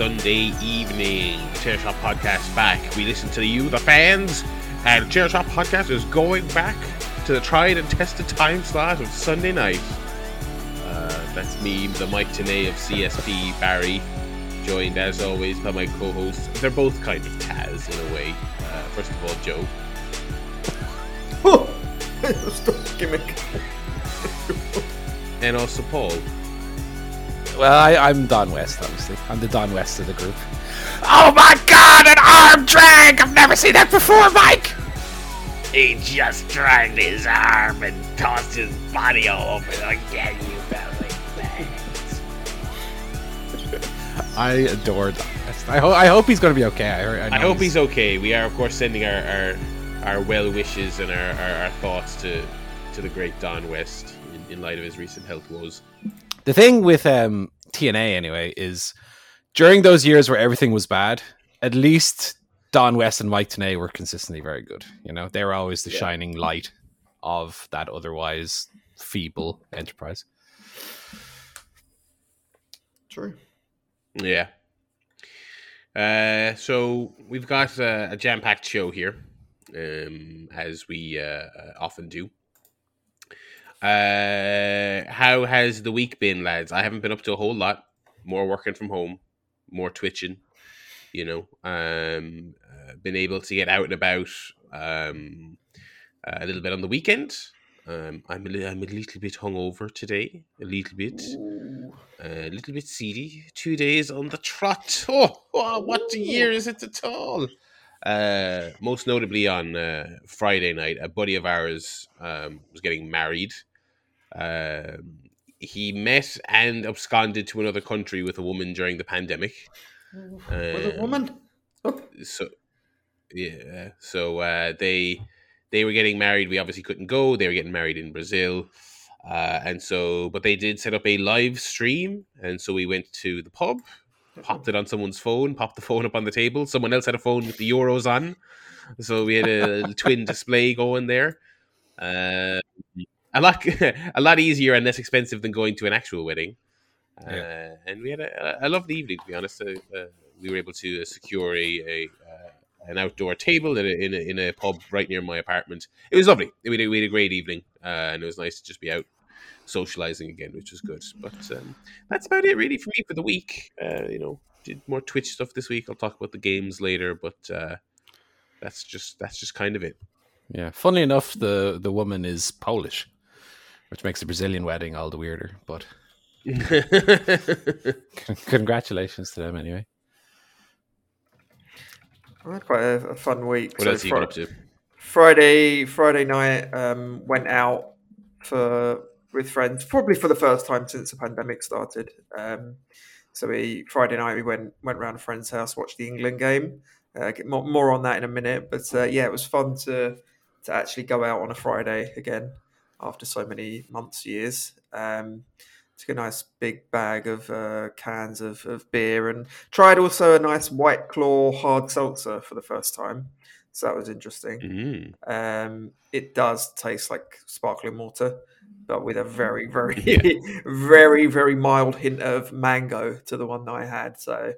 Sunday evening. Chair Shot Podcast back. We listen to you, the fans, and Chair Shot Podcast is going back to the tried and tested time slot of Sunday night. Uh, that's me, the Mike Tenay of CSP, Barry, joined as always by my co-hosts. They're both kind of Taz in a way. Uh, first of all, Joe. Oh, gimmick. and also Paul. Well, I, am Don West, obviously. I'm the Don West of the group. Oh my god, an arm drag! I've never seen that before, Mike! He just dragged his arm and tossed his body all over again, you belly I adore Don West. I, ho- I hope he's going to be okay. I, I, I hope he's... he's okay. We are, of course, sending our, our, our well wishes and our, our, our thoughts to, to the great Don West in, in light of his recent health woes the thing with um, TNA anyway is during those years where everything was bad, at least Don West and Mike Tenay were consistently very good. You know, they were always the yeah. shining light of that otherwise feeble enterprise. True. Yeah. Uh, so we've got a, a jam-packed show here, um, as we uh, uh often do. Uh, how has the week been, lads? I haven't been up to a whole lot. More working from home, more twitching. You know, um, uh, been able to get out and about um, a little bit on the weekend. Um, I'm a, I'm a little bit hungover today, a little bit, a little bit seedy. Two days on the trot. Oh, oh what a year is it at all? Uh, most notably on uh, Friday night, a buddy of ours um, was getting married. Um, he met and absconded to another country with a woman during the pandemic. with a um, woman? Oh. So, yeah. So uh, they they were getting married. We obviously couldn't go. They were getting married in Brazil. Uh, and so, but they did set up a live stream. And so we went to the pub, popped it on someone's phone, popped the phone up on the table. Someone else had a phone with the Euros on. So we had a twin display going there. Uh, a lot a lot easier and less expensive than going to an actual wedding. Yeah. Uh, and we had a, a, lovely evening, to be honest. Uh, uh, we were able to secure a, a uh, an outdoor table in a, in a, in, a, pub right near my apartment. It was lovely. We had, we had a great evening, uh, and it was nice to just be out socializing again, which was good. But um, that's about it, really, for me for the week. Uh, you know, did more Twitch stuff this week. I'll talk about the games later, but that's just that's just kind of it. Yeah. Funnily enough, the the woman is Polish which makes the Brazilian wedding all the weirder. But congratulations to them anyway. I had quite a, a fun week. What so else are you fr- up to? Friday, Friday night, um, went out for with friends, probably for the first time since the pandemic started. Um, so we Friday night we went went around a friend's house, watched the England game. Uh, get more, more on that in a minute, but uh, yeah, it was fun to to actually go out on a Friday again after so many months, years. Um, took a nice big bag of uh, cans of, of beer and tried also a nice White Claw hard seltzer for the first time. So that was interesting. Mm. Um, it does taste like sparkling water, but with a very, very, yeah. very, very mild hint of mango to the one that I had. So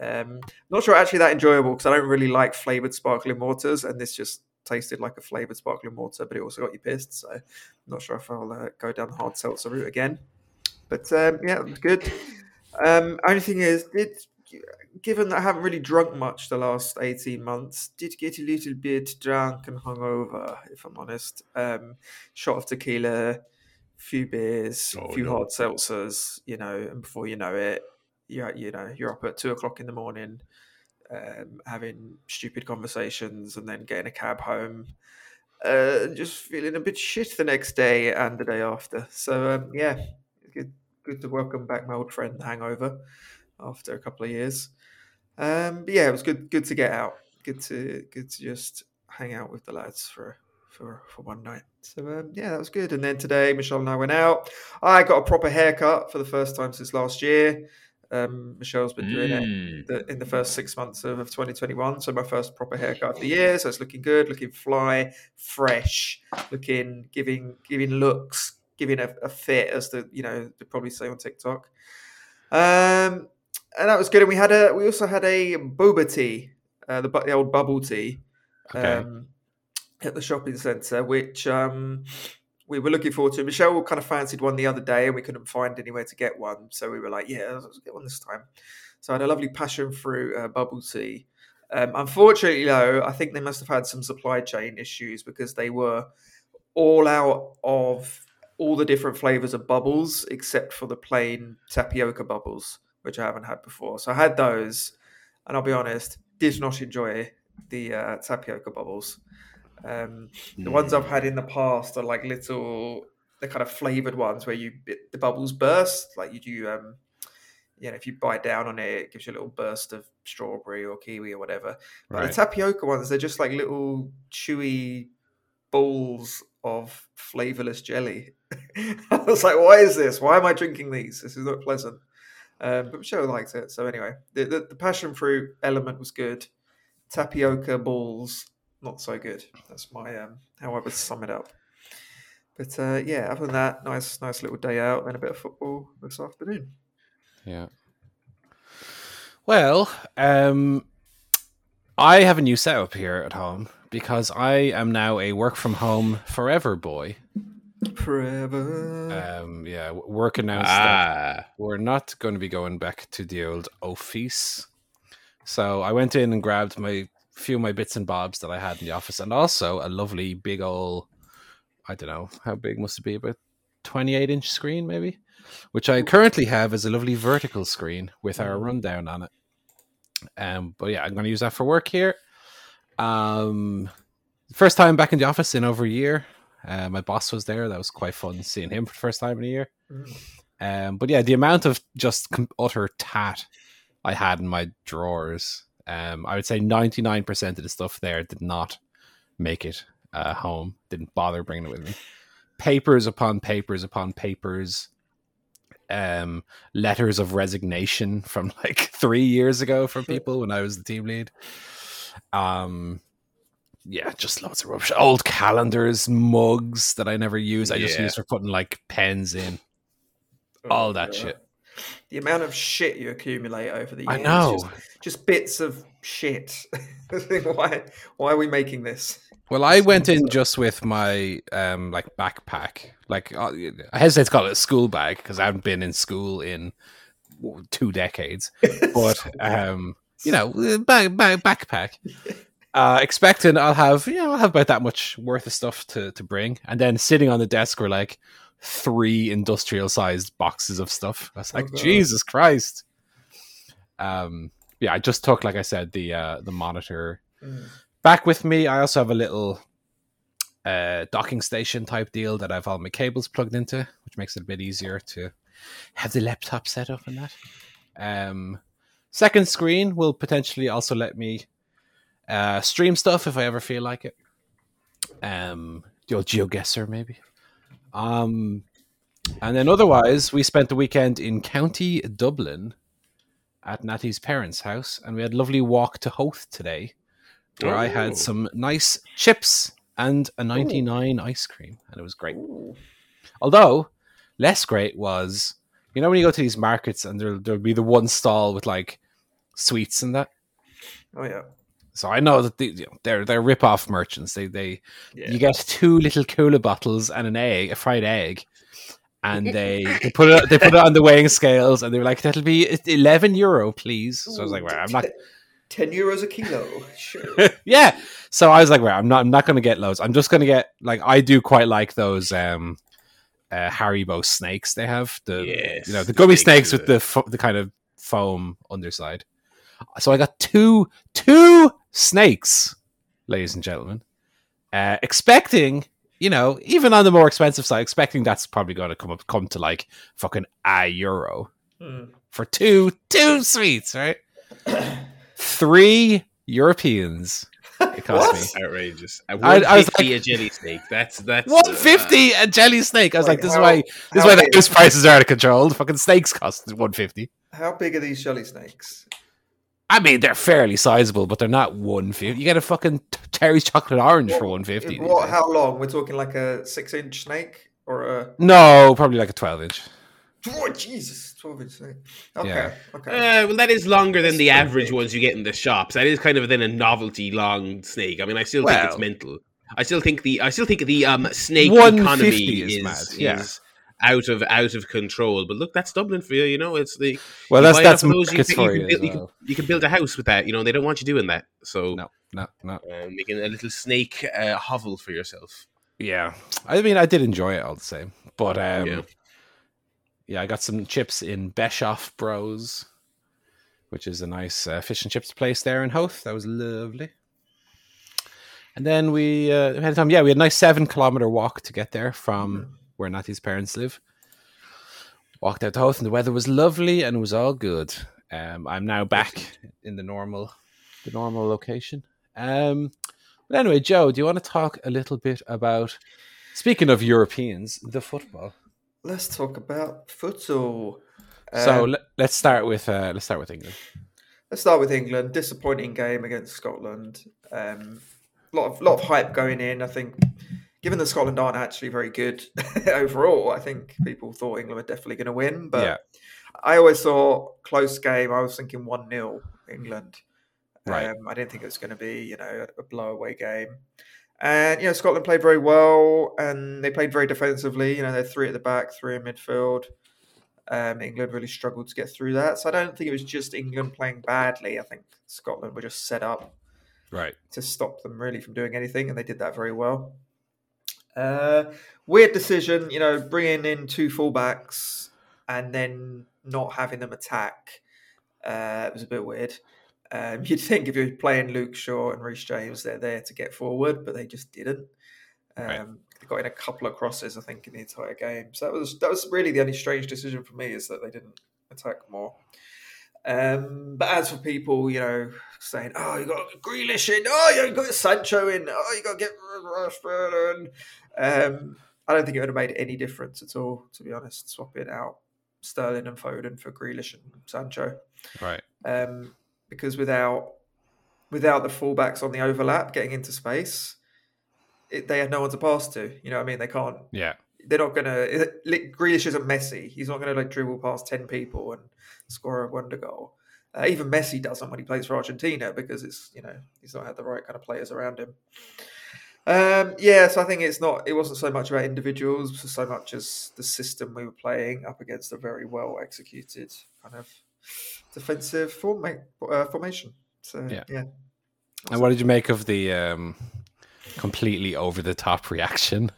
um, not sure actually that enjoyable because I don't really like flavored sparkling waters, and this just tasted like a flavored sparkling water, but it also got you pissed. So I'm not sure if I'll uh, go down the hard seltzer route again. But um, yeah, it was good. Um, only thing is, did given that I haven't really drunk much the last 18 months, did get a little bit drunk and hungover, if I'm honest. Um, shot of tequila, few beers, a oh, few no. hard seltzers, you know, and before you know it, you're, you know, you're up at two o'clock in the morning um, having stupid conversations and then getting a cab home uh, just feeling a bit shit the next day and the day after. So um, yeah, good good to welcome back my old friend Hangover after a couple of years. Um, but yeah, it was good good to get out. Good to good to just hang out with the lads for for for one night. So um, yeah, that was good. And then today, Michelle and I went out. I got a proper haircut for the first time since last year. Um, Michelle's been doing mm. it the, in the first six months of, of 2021. So my first proper haircut of the year. So it's looking good, looking fly, fresh, looking giving giving looks, giving a, a fit as the you know they probably say on TikTok. Um, and that was good. And we had a we also had a boba tea, uh, the the old bubble tea, Okay. um, at the shopping centre, which um, we were looking forward to. Michelle kind of fancied one the other day, and we couldn't find anywhere to get one, so we were like, "Yeah, let's get one this time." So I had a lovely passion fruit uh, bubble tea. Um, unfortunately, though, I think they must have had some supply chain issues because they were all out of all the different flavors of bubbles except for the plain tapioca bubbles, which I haven't had before. So I had those, and I'll be honest, did not enjoy the uh, tapioca bubbles. Um, the ones I've had in the past are like little, the kind of flavored ones where you the bubbles burst, like you do. Um, you know, if you bite down on it, it gives you a little burst of strawberry or kiwi or whatever. But Right. the tapioca ones, they're just like little chewy balls of flavorless jelly. I was like, why is this? Why am I drinking these? This is not pleasant. Um, but Michelle liked it. So anyway, the, the, the passion fruit element was good. Tapioca balls, not so good. That's my um, how I would sum it up. But uh, yeah, other than that, nice, nice little day out, and a bit of football this afternoon. Yeah. Well, um, I have a new setup here at home because I am now a work from home forever boy. Forever. Um, yeah, w- work announced that Ah, we're not going to be going back to the old office. So I went in and grabbed my few of my bits and bobs that I had in the office, and also a lovely big old, I don't know how big must it be, about twenty-eight inch screen maybe, which I currently have as a lovely vertical screen with our rundown on it. Um, but yeah, I'm going to use that for work here. Um, first time back in the office in over a year. Uh, my boss was there. That was quite fun seeing him for the first time in a year. Mm. Um, but yeah, the amount of just utter tat I had in my drawers, um, I would say 99% of the stuff there did not make it uh, home, didn't bother bringing it with me. Papers upon papers upon papers, um, letters of resignation from like three years ago from people when I was the team lead. Um, yeah, just loads of rubbish. Old calendars, mugs that I never use. I just Yeah. use for putting like pens in. all that shit. The amount of shit you accumulate over the years. I know. Just, just bits of shit. Why, why are we making this? Well, I went in just with my um like backpack. Like uh, I hesitate to call it a school bag because I haven't been in school in two decades. But um, you know, bag, bag, backpack. Uh, expecting I'll have you know I'll have about that much worth of stuff to to bring, and then sitting on the desk were like three industrial sized boxes of stuff. I was like, God. Jesus Christ. Um, yeah, I just took like I said the uh the monitor Mm. back with me. I also have a little uh, docking station type deal that I have all my cables plugged into, which makes it a bit easier to have the laptop set up and that. Um, second screen will potentially also let me uh, stream stuff if I ever feel like it. Um, the old GeoGuessr maybe. Um, and then otherwise, we spent the weekend in County Dublin at Natty's parents' house, and we had a lovely walk to Howth today where I Oh. had some nice chips and a 99 ice cream, and it was great. Ooh. Although, less great was, you know, when you go to these markets and there'll, there'll be the one stall with like sweets and that. Oh, yeah. So I know that the, you know, they're they're rip off merchants. They they yeah. you get two little cola bottles and an egg, a fried egg, and they, they put it they put it on the weighing scales, and they were like, "That'll be eleven euro, please." So I was like, "Well, I'm not Ten euros a kilo. Sure. yeah. So I was like, right, I'm not I'm not gonna get loads. I'm just gonna get like I do quite like those um uh Haribo snakes they have. The Yes, you know, the the gummy snakes snakes with with the fo- the kind of foam underside. So I got two two snakes, ladies and gentlemen. Uh expecting, you know, even on the more expensive side, expecting that's probably gonna come up come to like fucking a euro Mm. for two two sweets, right? Three Europeans it cost What? me. outrageous. At I- I was 150 a jelly snake. That's that's One fifty a jelly snake. I was Like, like, this is why this is why the big- house prices are out of control. The fucking snakes cost one fifty. How big are these jelly snakes? I mean, they're fairly sizable, but they're not one fifty. You get a fucking t- Terry's chocolate orange for one fifty. What? How long? We're talking like a six-inch snake or a No, probably like a twelve inch. Oh, Jesus, 12 inch snake. Okay, Yeah. okay. Uh, well, that is longer than It's the average big. ones you get in the shops. That is kind of then a novelty long snake. I mean, I still think it's mental. I still think the I still think the um snake economy is is, mad, yeah. is out of out of control. But look, that's Dublin for you. You know, it's the Well, that's that's those, you, can, you can build, you, well. can, you can build a house with that. You know, they don't want you doing that. So No, no, no. uh, making a little snake uh, hovel for yourself. Yeah, I mean, I did enjoy it all the same, but um, Yeah. yeah. I got some chips in Beshoff Bros, which is a nice uh, fish and chips place there in Howth. That was lovely. And then we uh, had time. Yeah, we had a nice seven kilometer walk to get there from where Natty's parents live. Walked out the house and the weather was lovely, and it was all good. Um, I'm now back in the normal, the normal location. Um, but anyway, Joe, do you want to talk a little bit about? Speaking of Europeans, the football. Let's talk about futsal. so Um, let, let's start with uh, let's start with England. Let's start with England. Disappointing game against Scotland. Um, lot of lot of hype going in. I think, given that Scotland aren't actually very good overall, I think people thought England were definitely going to win. But Yeah. I always thought close game. I was thinking one 0 England. Right. Um, I didn't think it was going to be you know a blowaway game. And you know Scotland played very well, and they played very defensively. You know they're three at the back, three in midfield. Um, England really struggled to get through that. So I don't think it was just England playing badly. I think Scotland were just set up Right. to stop them really from doing anything, and they did that very well. Uh, weird decision, you know, bringing in two fullbacks and then not having them attack. Uh, it was a bit weird. Um, you'd think if you're playing Luke Shaw and Reece James, they're there to get forward, but they just didn't. Um, Right. They got in a couple of crosses, I think, in the entire game. So that was that was really the only strange decision for me is that they didn't attack more. Um, but as for people, you know, saying, "Oh, you got Grealish in. Oh, you got Sancho in. Oh, you got to get Rashford in." Um, I don't think it would have made any difference at all, to be honest. Swapping out Sterling and Foden for Grealish and Sancho, Right. um, because without without the fullbacks on the overlap getting into space, it, they had no one to pass to. You know, what I mean, they can't Yeah. they're not gonna. like, Grealish isn't Messi. He's not gonna like dribble past ten people and score a wonder goal. Uh, even Messi doesn't when he plays for Argentina because it's you know he's not had the right kind of players around him. Um, yeah, so I think it's not. It wasn't so much about individuals, so much as the system we were playing up against a very well executed kind of defensive forma- uh, formation. So Yeah. yeah, And what did you make of the um, completely over the top reaction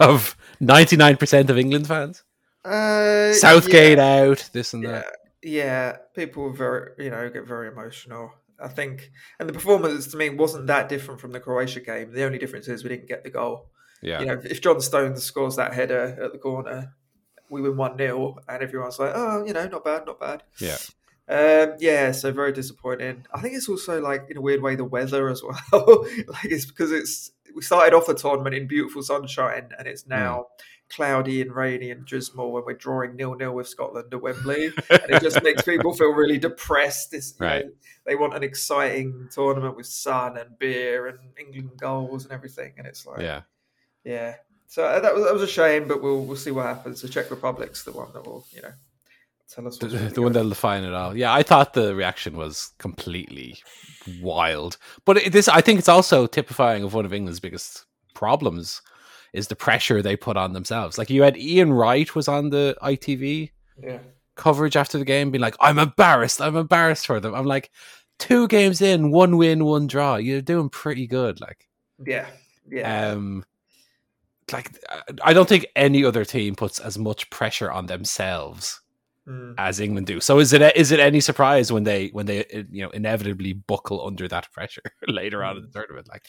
of ninety nine percent of England fans? Uh, Southgate yeah. out, this and yeah, that. yeah. People were very, you know, get very emotional. I think, and the performance to me wasn't that different from the Croatia game. The only difference is we didn't get the goal. Yeah. You know, if John Stones scores that header at the corner, we win one 0 and everyone's like, "Oh, you know, not bad, not bad." Yeah. Um, yeah, so very disappointing. I think it's also like in a weird way the weather as well. like it's because it's we started off the tournament in beautiful sunshine and it's now cloudy and rainy and drizzle when we're drawing nil nil with Scotland at Wembley. and it just makes people feel really depressed. It's, you Right. know, they want an exciting tournament with sun and beer and England goals and everything, and it's like, Yeah. yeah. So uh, that was that was a shame, but we'll we'll see what happens. The Czech Republic's the one that will, you know, tell us. The, really the one that'll define it all. Yeah, I thought the reaction was completely wild. But it, this, I think, it's also typifying of one of England's biggest problems is the pressure they put on themselves. Like you had Ian Wright was on the ITV yeah. coverage after the game, being like, "I'm embarrassed. I'm embarrassed for them." I'm like, two games in, one win, one draw. You're doing pretty good. Like, Yeah, yeah, um, like I don't think any other team puts as much pressure on themselves Mm. as England do. So is it is it any surprise when they when they you know inevitably buckle under that pressure later on in the tournament? Like,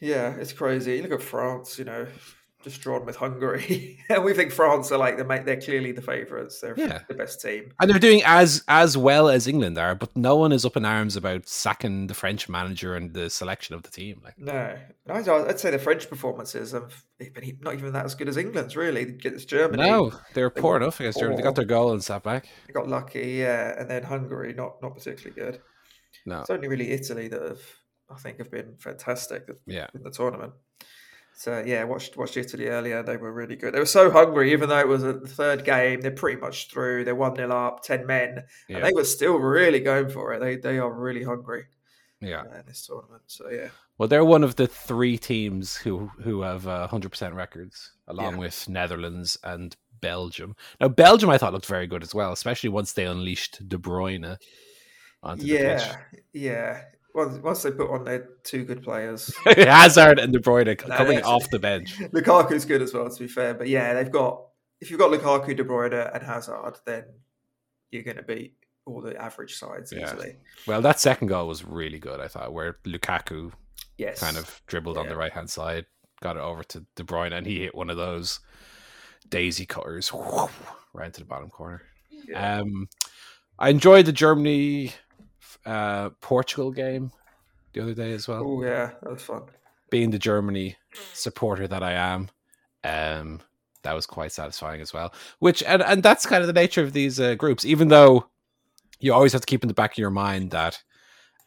yeah. It's crazy. You look at France, you know, just drawn with Hungary, and we think France are like the ma- they're clearly the favourites. They're Yeah. the best team. and they're doing as as well as England are, but no one is up in arms about sacking the French manager and the selection of the team. Like, No, I'd I'd say the French performances have been not even that as good as England's. Really, it's Germany. no, they were they poor enough against Germany. They got oh. their goal and sat back. They got lucky, yeah, and then Hungary, not not particularly good. No, It's only really Italy that have, I think, have been fantastic yeah. in the tournament. So yeah, watched watched Italy earlier. They were really good. They were so hungry, even though it was a third game. They're pretty much through. They're one 0 up, ten men, Yeah. and they were still really going for it. They they are really hungry yeah. uh, in this tournament. So yeah, Well, they're one of the three teams who who have uh, hundred percent records, along Yeah. with Netherlands and Belgium. Now, Belgium I thought looked very good as well, especially once they unleashed De Bruyne onto yeah, yeah. Once, once they put on their two good players. Hazard and De Bruyne coming off the bench. Lukaku's good as well. To be fair, but yeah, they've got if you've got Lukaku, De Bruyne, and Hazard, then you're going to beat all the average sides Yeah. easily. Well, that second goal was really good. I thought where Lukaku Yes, kind of dribbled on the right hand side, got it over to De Bruyne, and he hit one of those daisy cutters right into the bottom corner. Yeah. Um, I enjoyed the Germany uh, Portugal game the other day as well. oh yeah, that was fun. Being the Germany supporter that I am, um, that was quite satisfying as well. Which and and that's kind of the nature of these uh, groups. Even though you always have to keep in the back of your mind that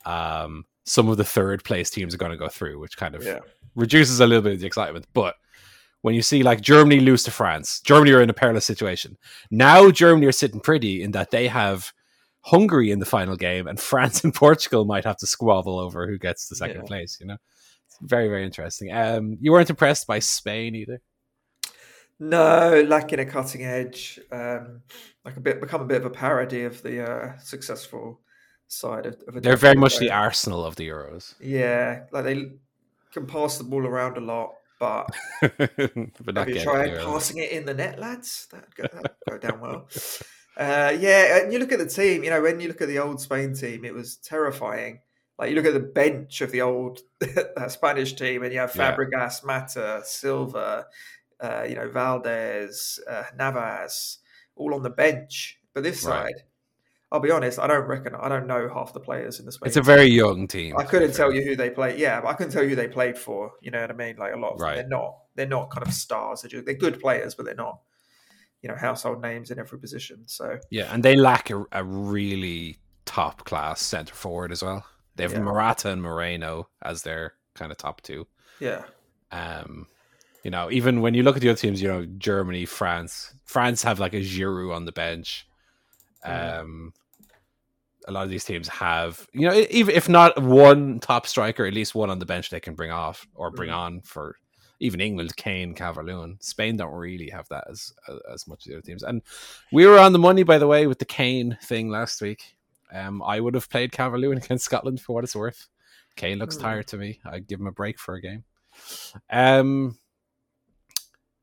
um, some of the third place teams are going to go through, which kind of Yeah. reduces a little bit of the excitement. But when you see like Germany lose to France, Germany are in a perilous situation. Now Germany are sitting pretty in that they have Hungary in the final game, and France and Portugal might have to squabble over who gets the second Yeah. place. You know, it's very very interesting. Um, you weren't impressed by Spain either. No, lacking a cutting edge, um, like a bit become a bit of a parody of the uh, successful side of. of a They're very much the. Arsenal of the Euros, Yeah, like they can pass the ball around a lot, but but have you tried passing it in the net, lads? That'd go, that'd go down well. Uh, yeah, and you look at the team. You know, when you look at the old Spain team, it was terrifying. Like you look at the bench of the old Spanish team, and you have. Fabregas, Mata, Silva, uh, you know, Valdés, uh, Navas, all on the bench. But this Right. side, I'll be honest, I don't reckon I don't know half the players in the Spain. It's a team. very young team. I couldn't tell you who they played. Yeah, but I couldn't tell you who they played for. You know what I mean? Like a lot of them, they're not. They're not kind of stars. They're, just, they're good players, but they're not. You know, household names in every position. So Yeah, and they lack a, a really top class centre forward as well. They have Yeah. Morata and Moreno as their kind of top two. yeah, Um, you know, even when you look at the other teams, you know, Germany, France, France have like a Giroud on the bench. Mm. Um, a lot of these teams have, you know, even if not one top striker, at least one on the bench they can bring off or bring Mm. on for. Even England, Kane, Calvert-Lewin, Spain don't really have that as as much as the other teams. And we were on the money, by the way, with the Kane thing last week. Um, I would have played Calvert-Lewin against Scotland for what it's worth. Kane looks Hmm. tired to me. I'd give him a break for a game. Um,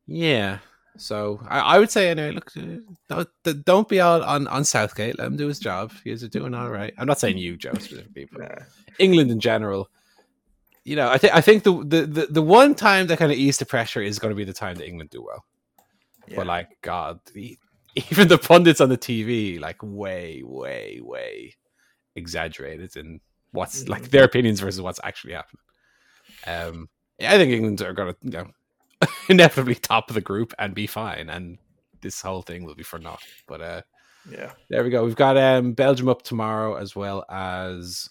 yeah. So I, I would say anyway. Look, uh, don't, don't be out on on Southgate. Let him do his job. He's doing all right. I'm not saying you, Joe, specifically, but yeah, England in general. You know, I think I think the, the the the one time that kind of ease the pressure is going to be the time that England do well. yeah. But like, God, the, even the pundits on the TV, like, way, way, way exaggerated in what's Mhm. like their opinions versus what's actually happening. Um, yeah, I think England are going to, you know, inevitably top the group and be fine, and this whole thing will be for naught. But uh, yeah, there we go. We've got um, Belgium up tomorrow as well as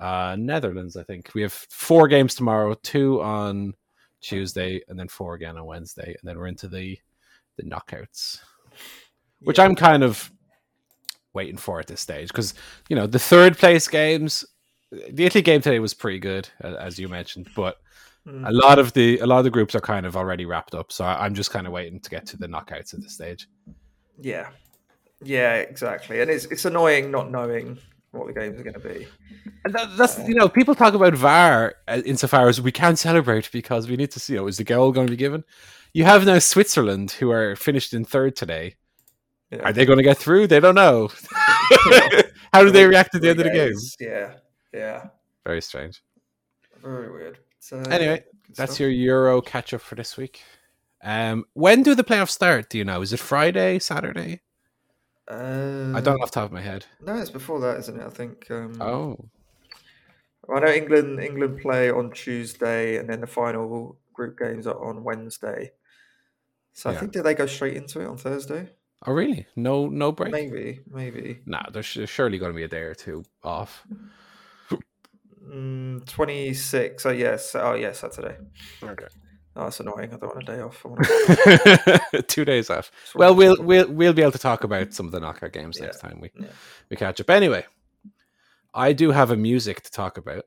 uh, Netherlands. I think we have four games tomorrow, two on Tuesday, and then four again on Wednesday, and then we're into the the knockouts, which yeah. I'm kind of waiting for at this stage because you know the third place games. The Italy game today was pretty good, as you mentioned, but Mm. a lot of the a lot of the groups are kind of already wrapped up. So I'm just kind of waiting to get to the knockouts at this stage. yeah, yeah, exactly. And it's it's annoying not knowing what the games are going to be. And that, that's you know people talk about VAR uh, insofar as we can't celebrate because we need to see. You know, is the goal going to be given? You have now Switzerland who are finished in third today. Yeah. Are they going to get through? They don't know. How do they react at the end of the game? Yeah, yeah, Very strange. very weird. So, Anyway, That's stuff. your Euro catch up for this week. Um, when do the playoffs start? Do you know? Is it Friday, Saturday? Uh, I don't off the top of my head. No, it's before that, isn't it? I think. Um, Oh, I know England. England play on Tuesday, and then the final group games are on Wednesday. So Yeah. I think did they go straight into it on Thursday? oh, really? No, no break. Maybe, maybe. Nah, there's surely going to be a day or two off. Mm, Twenty six. Oh yes. Oh yes, Saturday. Okay. Oh, that's annoying. I don't want a day off. Want Two days off. to- Well, we'll we'll we'll be able to talk about some of the knockout games Yeah. next time we Yeah. we catch up. Anyway, I do have a music to talk about.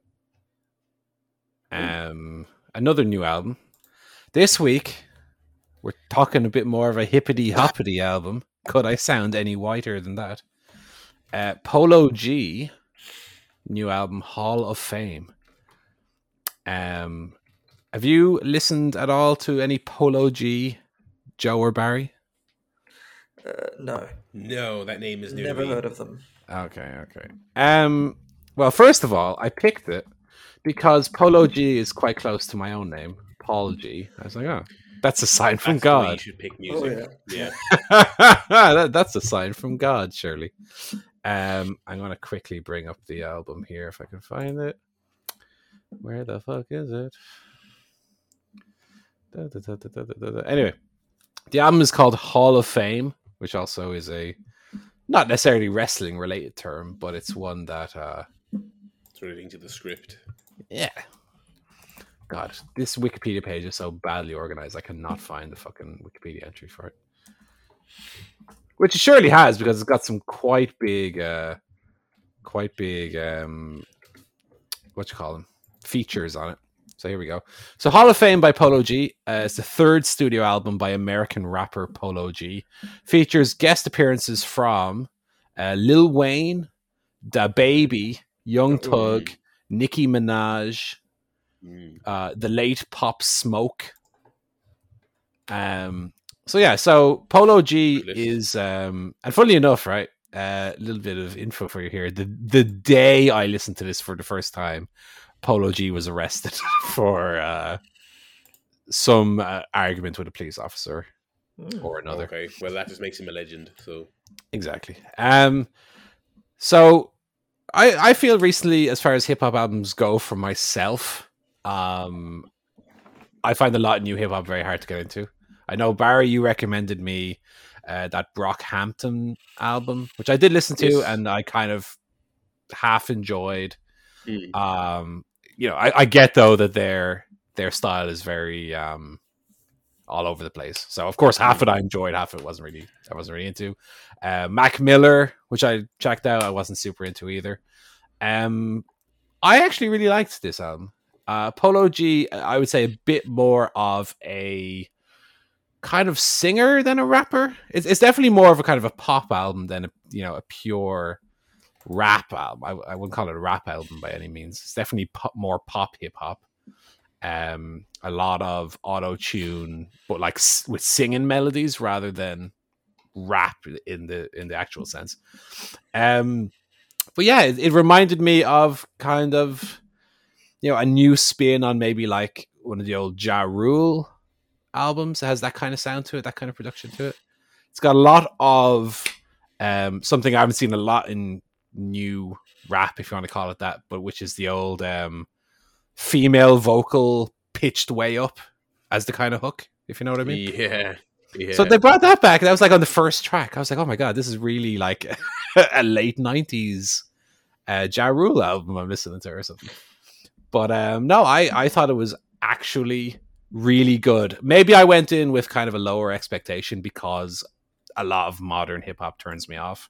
Um, another new album. This week, we're talking a bit more of a hippity hoppity album. Could I sound any whiter than that? Uh, Polo G, new album, Hall of Fame. Um, have you listened at all to any Polo G, Joe or Barry? Uh, no, No, that name is new. never to me. heard of them. Okay, okay. Um, well, first of all, I picked it because Polo G is quite close to my own name, Paul G. I was like, oh, that's a sign from That's the way You God. should pick Oh music. yeah. yeah. that, that's a sign from God, surely. Um, I'm going to quickly bring up the album here if I can find it. Where the fuck is it? Da, da, da. Anyway, the album is called Hall of Fame, which also is a not necessarily wrestling related term, but it's one that uh, It's relating to the script. yeah. God, this Wikipedia page is so badly organized. I cannot find the fucking Wikipedia entry for it. Which it surely has because it's got some quite big, uh, quite big, um, what you call them, features on it. So here we go. So Hall of Fame by Polo G. Uh, it's the third studio album by American rapper Polo G. Features guest appearances from uh, Lil Wayne, DaBaby, Young Thug, Nicki Minaj, Mm. uh, the late Pop Smoke. Um. So yeah, so Polo G is um, and funnily enough, right? A little bit of info for you here. The the day I listened to this for the first time, Polo G was arrested for uh, some uh, argument with a police officer Hmm. or another. Okay. Well, that just makes him a legend. So Exactly. Um so I I feel recently as far as hip hop albums go for myself, um I find a lot of new hip hop very hard to get into. I know Barry you recommended me uh, that Brockhampton album, which I did listen to Yes. and I kind of half enjoyed. Mm. Um you know, I, I get though that their their style is very um all over the place. So of course half of it I enjoyed, half of it wasn't really I wasn't really into. Uh, Mac Miller, which I checked out, I wasn't super into either. Um, I actually really liked this album. Uh, Polo G, I would say a bit more of a kind of singer than a rapper. It's, it's definitely more of a kind of a pop album than a you know a pure rap album. I, I wouldn't call it a rap album by any means. It's definitely pop, more pop hip hop. Um, a lot of auto tune, but like s- with singing melodies rather than rap in the in the actual sense. Um, but yeah, it, it reminded me of kind of you know a new spin on maybe like one of the old Ja Rule albums. It has that kind of sound to it, that kind of production to it. It's got a lot of um, something I haven't seen a lot in new rap, if you want to call it that, but which is the old um, female vocal pitched way up as the kind of hook, if you know what I mean. yeah. Yeah. So they brought that back. That was like on the first track. I was like, oh my god, this is really like a late nineties uh, Ja Rule album I'm listening to or something. But um, no, I I thought it was actually really good. Maybe I went in with kind of a lower expectation because a lot of modern hip hop turns me off.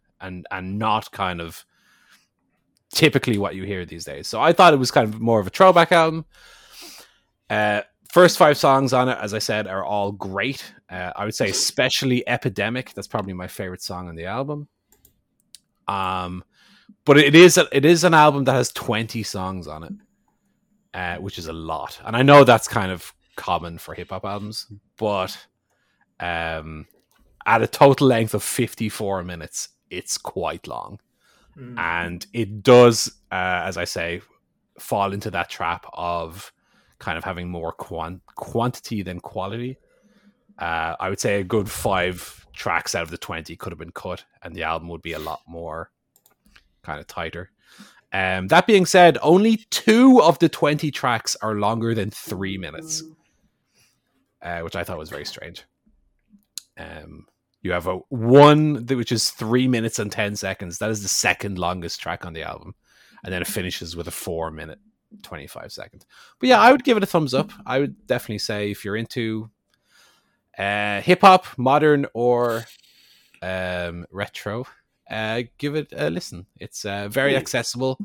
and and not kind of typically what you hear these days. So i thought it was kind of more of a throwback album. Uh first five songs on it as i said are all great. Uh, i would say especially epidemic that's probably my favorite song on the album. Um but it is a, it is an album that has 20 songs on it uh, which is a lot. And i know that's kind of common for hip-hop albums but um at a total length of 54 minutes it's quite long Mm. and it does uh, as i say fall into that trap of kind of having more quant- quantity than quality. Uh, I would say a good five tracks out of the 20 could have been cut, and the album would be a lot more kind of tighter. Um, that being said, only two of the 20 tracks are longer than three minutes, uh, which I thought was very strange. Um, you have a one which is three minutes and 10 seconds. That is the second longest track on the album. And then it finishes with a four minute, 25 second. But yeah, I would give it a thumbs up. I would definitely say if you're into uh, hip hop, modern or um, retro, uh, give it a listen. It's uh, very accessible,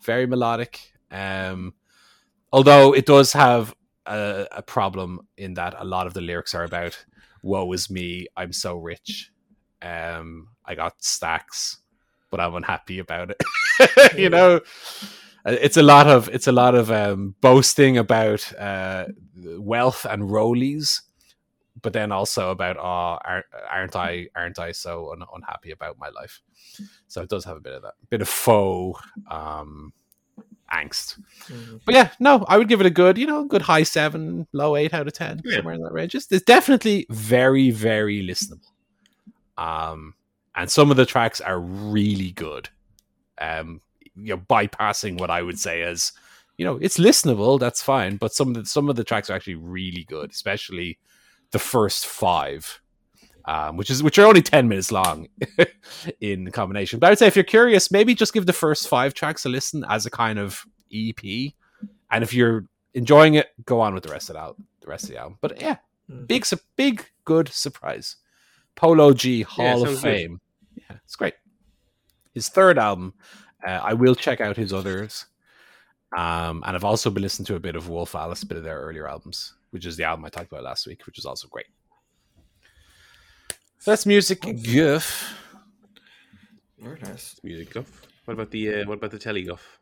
very melodic. Um, although it does have a, a problem in that a lot of the lyrics are about "woe is me, I'm so rich, um, I got stacks, but I'm unhappy about it." you know, Uh, it's a lot of it's a lot of um, boasting about uh, wealth and rollies, but then also about oh, aren't, aren't I aren't I so un- unhappy about my life? So it does have a bit of that, bit of faux um, angst. Mhm. But yeah, no, I would give it a good, you know, good high seven, low eight out of ten, Yeah. somewhere in that range. It's, it's definitely very, very listenable. Um, and some of the tracks are really good. Um, you know, bypassing what I would say as, you know, it's listenable. That's fine, but some of the some of the tracks are actually really good, especially the first five. Um, which is which are only ten minutes long in combination. But I would say if you're curious, maybe just give the first five tracks a listen as a kind of EP, and if you're enjoying it, go on with the rest of the rest of the album. But yeah, Mm. big, su- big, good surprise. Polo G Hall of sounds good. Fame. Yeah, it's great. His third album. Uh, I will check out his others. Um, and I've also been listening to a bit of Wolf Alice, a bit of their earlier albums, which is the album I talked about last week, which is also great. So that's music guff. Very nice. Music guff. What about the uh, what about the telly guff?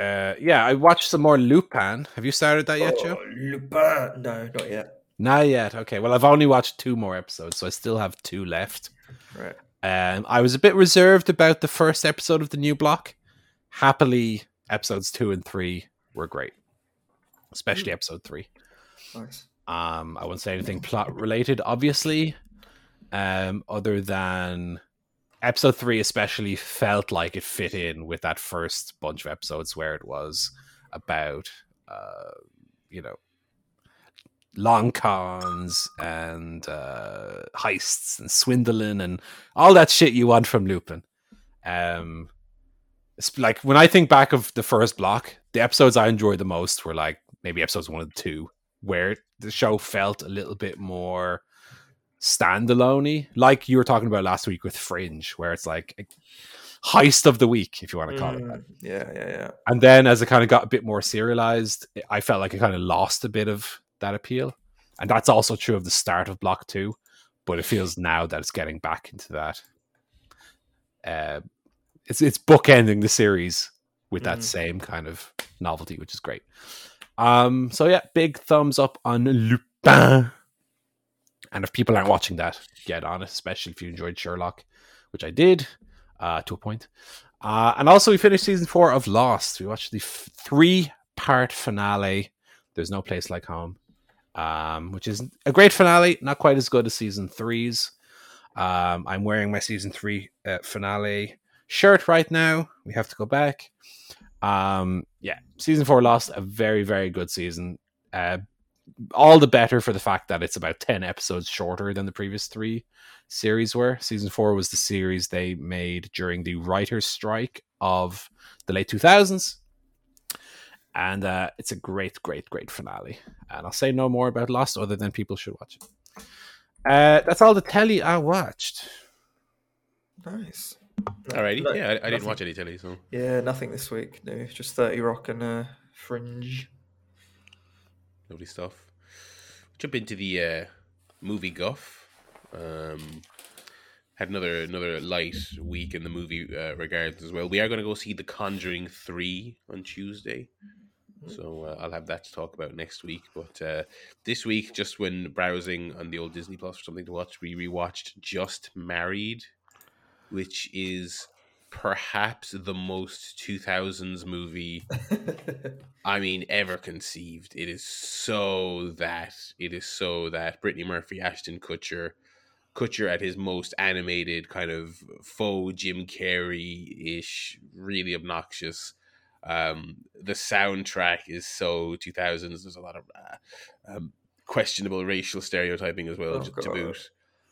Uh, yeah, I watched some more Lupin. Have you started that yet, Joe? Oh, Lupin. No, not yet. Not yet. Okay. Well, I've only watched two more episodes, so I still have two left. Right. Um, I was a bit reserved about the first episode of the new block. Happily, episodes two and three were great, especially episode three. Nice. Um, I won't say anything plot related, obviously, um, other than episode three, especially felt like it fit in with that first bunch of episodes where it was about, uh, you know, long cons and uh, heists and swindling and all that shit you want from Lupin. Um, it's like when I think back of the first block, the episodes I enjoyed the most were like maybe episodes one and two, where the show felt a little bit more standalone like you were talking about last week with Fringe, where it's like a heist of the week, if you want to call it that. Mm, Yeah, yeah, yeah. And then as it kind of got a bit more serialized, I felt like it kind of lost a bit of that appeal. And that's also true of the start of Block 2, but it feels now that it's getting back into that. Uh, it's it's bookending the series with that Mhm. same kind of novelty, which is great. Um, so yeah, big thumbs up on Lupin. And if people aren't watching that, get on it, especially if you enjoyed Sherlock, which I did uh, to a point. Uh, and also, we finished season four of Lost. We watched the f- three part finale. There's no place like home, um, which is a great finale. Not quite as good as season three's. Um, I'm wearing my season three uh, finale shirt right now. We have to go back. Um, yeah, season four Lost a very very good season. Uh, all the better for the fact that it's about 10 episodes shorter than the previous three series were. Season four was the series they made during the writer's strike of the late 2000s. And uh, it's a great, great, great finale. And I'll say no more about Lost other than people should watch it. Uh, that's all the telly I watched. Nice. Alrighty. No- yeah, I, I didn't watch any telly, so Yeah, nothing this week. No, just Thirty Rock and uh, Fringe. Lovely stuff. Jump into the uh, movie guff. Um, had another another light week in the movie uh, regards as well. We are going to go see The Conjuring three on Tuesday, so uh, I'll have that to talk about next week. But uh, this week, just when browsing on the old Disney Plus for something to watch, we rewatched Just Married, which is perhaps the most 2000s movie I mean ever conceived. It is so that it is so that Brittany Murphy, Ashton Kutcher, Kutcher at his most animated kind of faux Jim Carrey ish, really obnoxious. Um, the soundtrack is so 2000s. There's a lot of uh, um, questionable racial stereotyping as well Oh, to, to boot.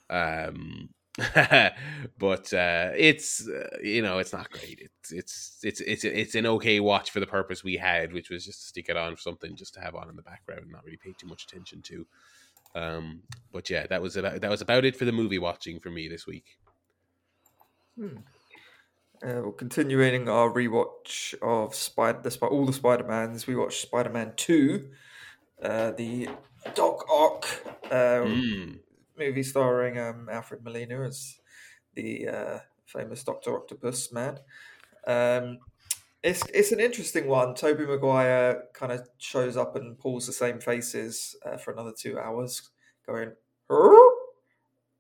Um, but uh, it's uh, you know it's not great. It's it's it's it's it's an okay watch for the purpose we had, which was just to stick it on for something just to have on in the background, and not really pay too much attention to. Um, but yeah, that was about that was about it for the movie watching for me this week. Uh, well, continuing our rewatch of Spider, the all the Spider Mans, we watched Spider Man Two, uh, the Doc Ock uh, Mm. Movie starring um, Alfred Molina as the uh, famous Doctor Octopus man. Um, it's it's an interesting one. Tobey Maguire kind of shows up and pulls the same faces uh, for another two hours, going. "Huh?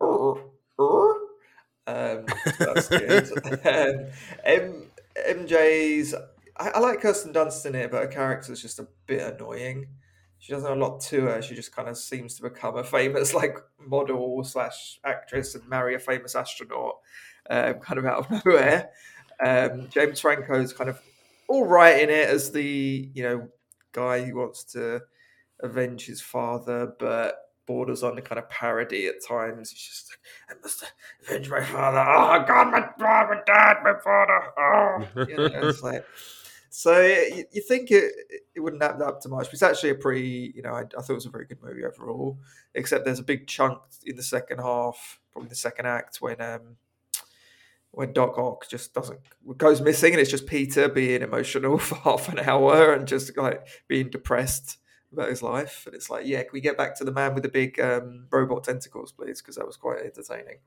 Huh? Huh?" Um, that's good. um, M- MJ's. I, I like Kirsten Dunst in it, but her character's just a bit annoying. She doesn't have a lot to her. She just kind of seems to become a famous like model slash actress and marry a famous astronaut, um, kind of out of nowhere. Um, James is kind of all right in it as the you know guy who wants to avenge his father, but borders on the kind of parody at times. He's just like, I must avenge my father. Oh God, my my dad, my father. Oh, you know, it's like. So you, you think it it wouldn't add up to much, but it's actually a pretty, you know, I, I thought it was a very good movie overall. Except there's a big chunk in the second half, probably the second act, when um when Doc Ock just doesn't goes missing, and it's just Peter being emotional for half an hour and just like being depressed about his life. And it's like, yeah, can we get back to the man with the big um, robot tentacles, please? Because that was quite entertaining.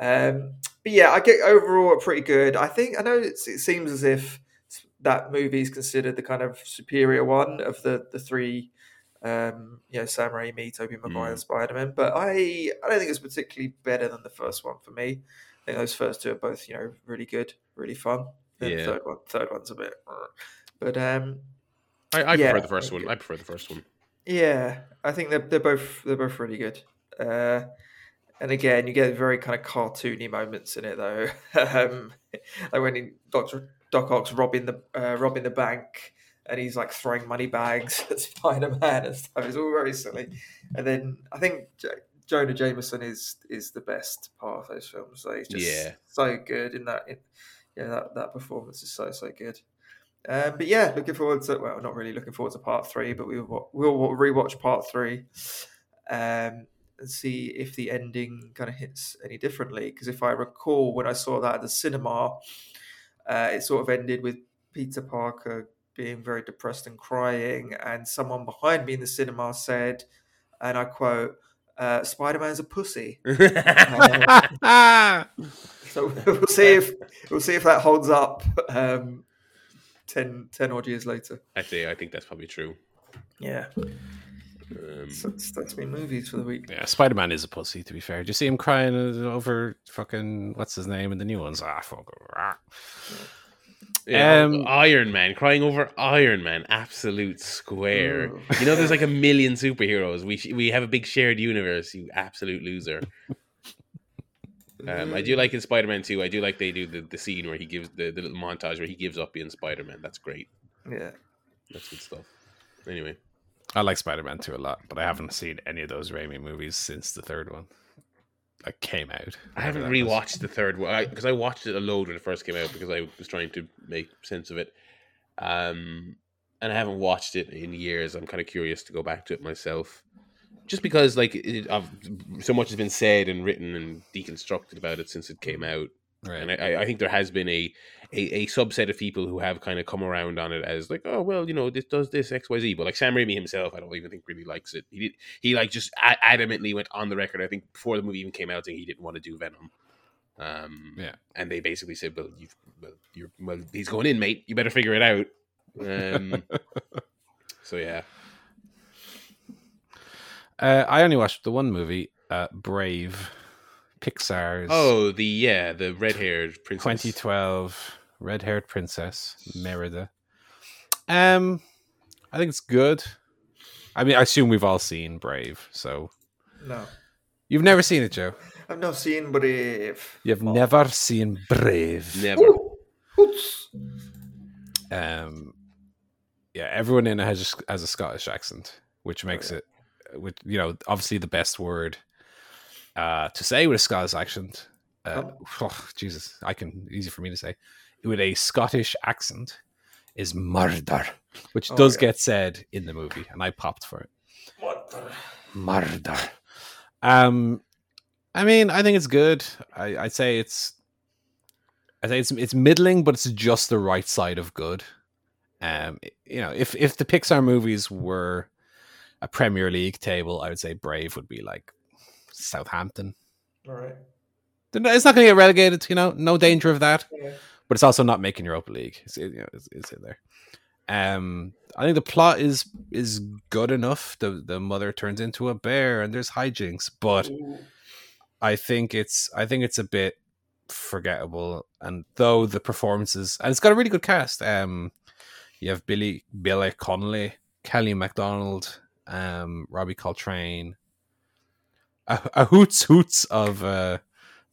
Um, but yeah, I get overall pretty good. I think I know it seems as if that movie is considered the kind of superior one of the the three. Um, you know, Sam Raimi, Tobey Maguire, Mm. Spider Man, but I I don't think it's particularly better than the first one for me. I think those first two are both you know really good, really fun. And Yeah. third one, third one's a bit, but um, I, I Yeah, prefer the first okay. one. I prefer the first one. yeah, I think they're they're both they're both really good. Uh, and again, you get very kind of cartoony moments in it though. um, like when he, Doctor Doc Ock's robbing the uh, robbing the bank, and he's like throwing money bags at Spider Man and stuff. It's all very silly. And then I think J- Jonah Jameson is is the best part of those films. So he's just Yeah. so good in that. In, yeah, that that performance is so so good. Um, but yeah, looking forward to well, not really looking forward to part three, but we will we'll rewatch part three, um, and see if the ending kind of hits any differently. Because if I recall, when I saw that at the cinema, uh, it sort of ended with Peter Parker being very depressed and crying, and someone behind me in the cinema said, and I quote, uh, "Spider Man's a pussy." So we'll see if we'll see if that holds up. Um, 10, 10 odd years later. I say I think that's probably true. Yeah, Um, so that's, that's me movies for the week. Yeah, Spider Man is a pussy. To be fair, do you see him crying over fucking what's his name in the new ones? Ah, fuck. ah. yeah, Um, Iron Man crying over Iron Man, absolute square. Ooh. You know, there's like a million superheroes. We sh- we have a big shared universe. You absolute loser. Um, I do like in Spider Man 2, I do like they do the, the scene where he gives the, the little montage where he gives up being Spider Man. That's great. Yeah, That's good stuff. Anyway, I like Spider Man 2 a lot, but I haven't seen any of those Raimi movies since the third one. Like came out. I haven't that was. rewatched the third one because I, watched it a load when it first came out because I was trying to make sense of it. Um, and I haven't watched it in years. I'm kind of curious to go back to it myself, just because like it, so much has been said and written and deconstructed about it since it came out, Right. and I- I, I think there has been a, a a subset of people who have kind of come around on it as like, oh well, you know, this does this X Y Z, but like Sam Raimi himself, I don't even think really likes it. He did he like just a- adamantly went on the record. I think before the movie even came out, saying he didn't want to do Venom. Um, Yeah. and they basically said, "Well, you've well, you're well, he's going in, mate. You better figure it out." Um, so yeah, Uh, I only watched the one movie, uh, Brave, Pixar's Oh, the yeah, the red-haired princess. 2012 red-haired princess Merida. Um, I think it's good. I mean, I assume we've all seen Brave, so No, you've never seen it, Joe. I've not seen Brave. You've Oh. never seen Brave. Never. Ooh, oops. Um, yeah, everyone in it has a, has a Scottish accent, which makes it, which you know, obviously the best word uh, to say with a Scottish accent. Uh, oh, Jesus, I can easy for me to say with a Scottish accent is murder, which Oh, does yeah. get said in the movie, and I popped for it. What the- Murder. Um, I mean, I think it's good. I, I'd say it's, I say it's it's middling, but it's just the right side of good. Um, you know, if if the Pixar movies were a Premier League table, I would say Brave would be like Southampton. All right. It's not going to get relegated, you know, no danger of that. Yeah. But it's also not making Europa League. It's, you know, it's, it's in there. Um, I think the plot is is good enough. The the mother turns into a bear, and there's hijinks, but I think it's I think it's a bit forgettable. And though the performances and it's got a really good cast. Um, you have Billy Billy Connolly, Kelly MacDonald, um, Robbie Coltrane, a, a hoots hoots of uh,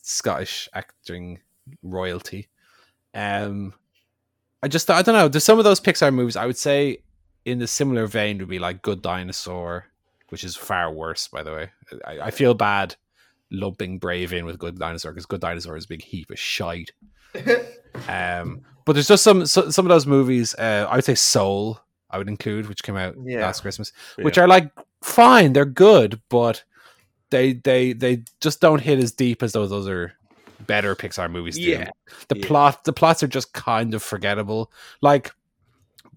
Scottish acting royalty. Um, I just I don't know. There's some of those Pixar movies I would say in the similar vein would be like Good Dinosaur, which is far worse, by the way. I, I feel bad lumping Brave in with Good Dinosaur because Good Dinosaur is a big heap of shite. Um, but there's just some so, some of those movies. Uh, I would say Soul. I would include, which came out Yeah. last Christmas, which are like fine. They're good, but they they they just don't hit as deep as those other better Pixar movies do. Yeah. The Yeah. plot the plots are just kind of forgettable. Like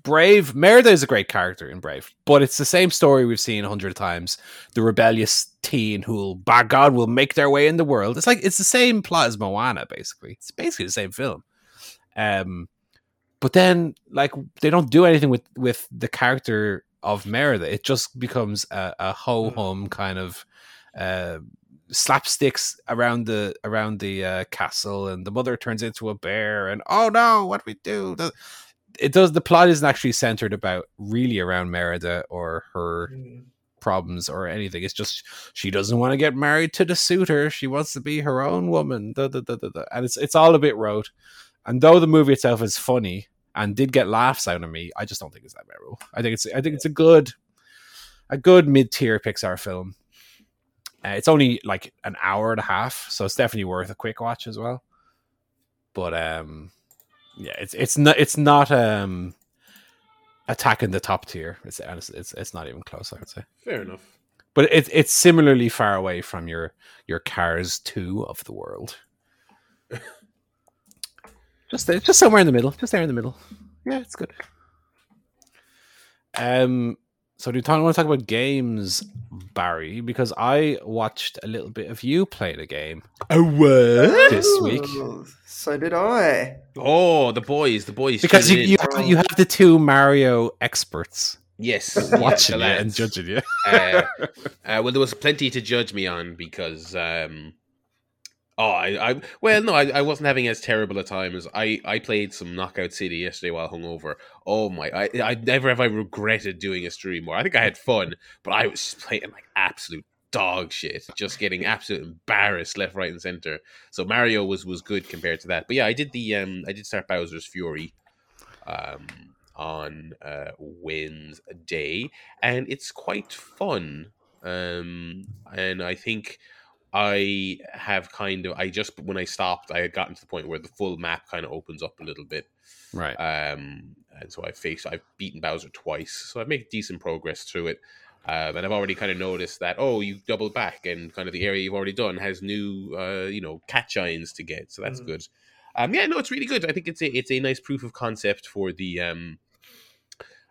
Brave, Merida is a great character in Brave, but it's the same story we've seen a hundred times. The rebellious teen who'll, by God, will make their way in the world. It's like it's the same plot as Moana, basically. It's basically the same film. Um, but then like they don't do anything with with the character of Merida. It just becomes a, a ho hum kind of uh, slapsticks around the around the uh, castle, and the mother turns into a bear, and oh no, what we do? The- it does. The plot isn't actually centered about really around Merida or her Mm. problems or anything. It's just she doesn't want to get married to the suitor. She wants to be her own woman. Da, da, da. And it's it's all a bit rote. And though the movie itself is funny and did get laughs out of me, I just don't think it's that memorable. I think it's I think it's a good a good mid tier Pixar film. Uh, it's only like an hour and a half, so it's definitely worth a quick watch as well. But um, yeah, it's it's not it's not um attacking the top tier. It's it's it's, not even close. I would say Fair enough. but it's it's similarly far away from your your Cars two of the world. just there, just somewhere in the middle, just there in the middle. Yeah, it's good. Um, so do you talk, want to talk about games, Barry? Because I watched a little bit of you playing a game Oh, what? this week. So did I. Oh, the boys, the boys. because you you have, you have the two Mario experts yes, watching yeah, you and judging you. uh, uh, well, there was plenty to judge me on because, um, oh, I, I well, no, I, I wasn't having as terrible a time as I. I played some Knockout City yesterday while hungover. Oh my, I, I never have I regretted doing a stream more. I think I had fun, but I was playing like absolute dog shit, just getting absolute embarrassed left, right, and center. So Mario was was good compared to that. But yeah, I did the um, I did start Bowser's Fury. Um, on uh, Wednesday, and it's quite fun. Um, and I think I have kind of I just when I stopped, I had gotten to the point where the full map kind of opens up a little bit. Right. Um, and so I faced I've beaten Bowser twice, so I've made decent progress through it. Um, and I've already kind of noticed that oh, you double back, and kind of the area you've already done has new uh, you know cat giants to get, so that's Mhm. good. Um, yeah, no, it's really good. I think it's a it's a nice proof of concept for the um,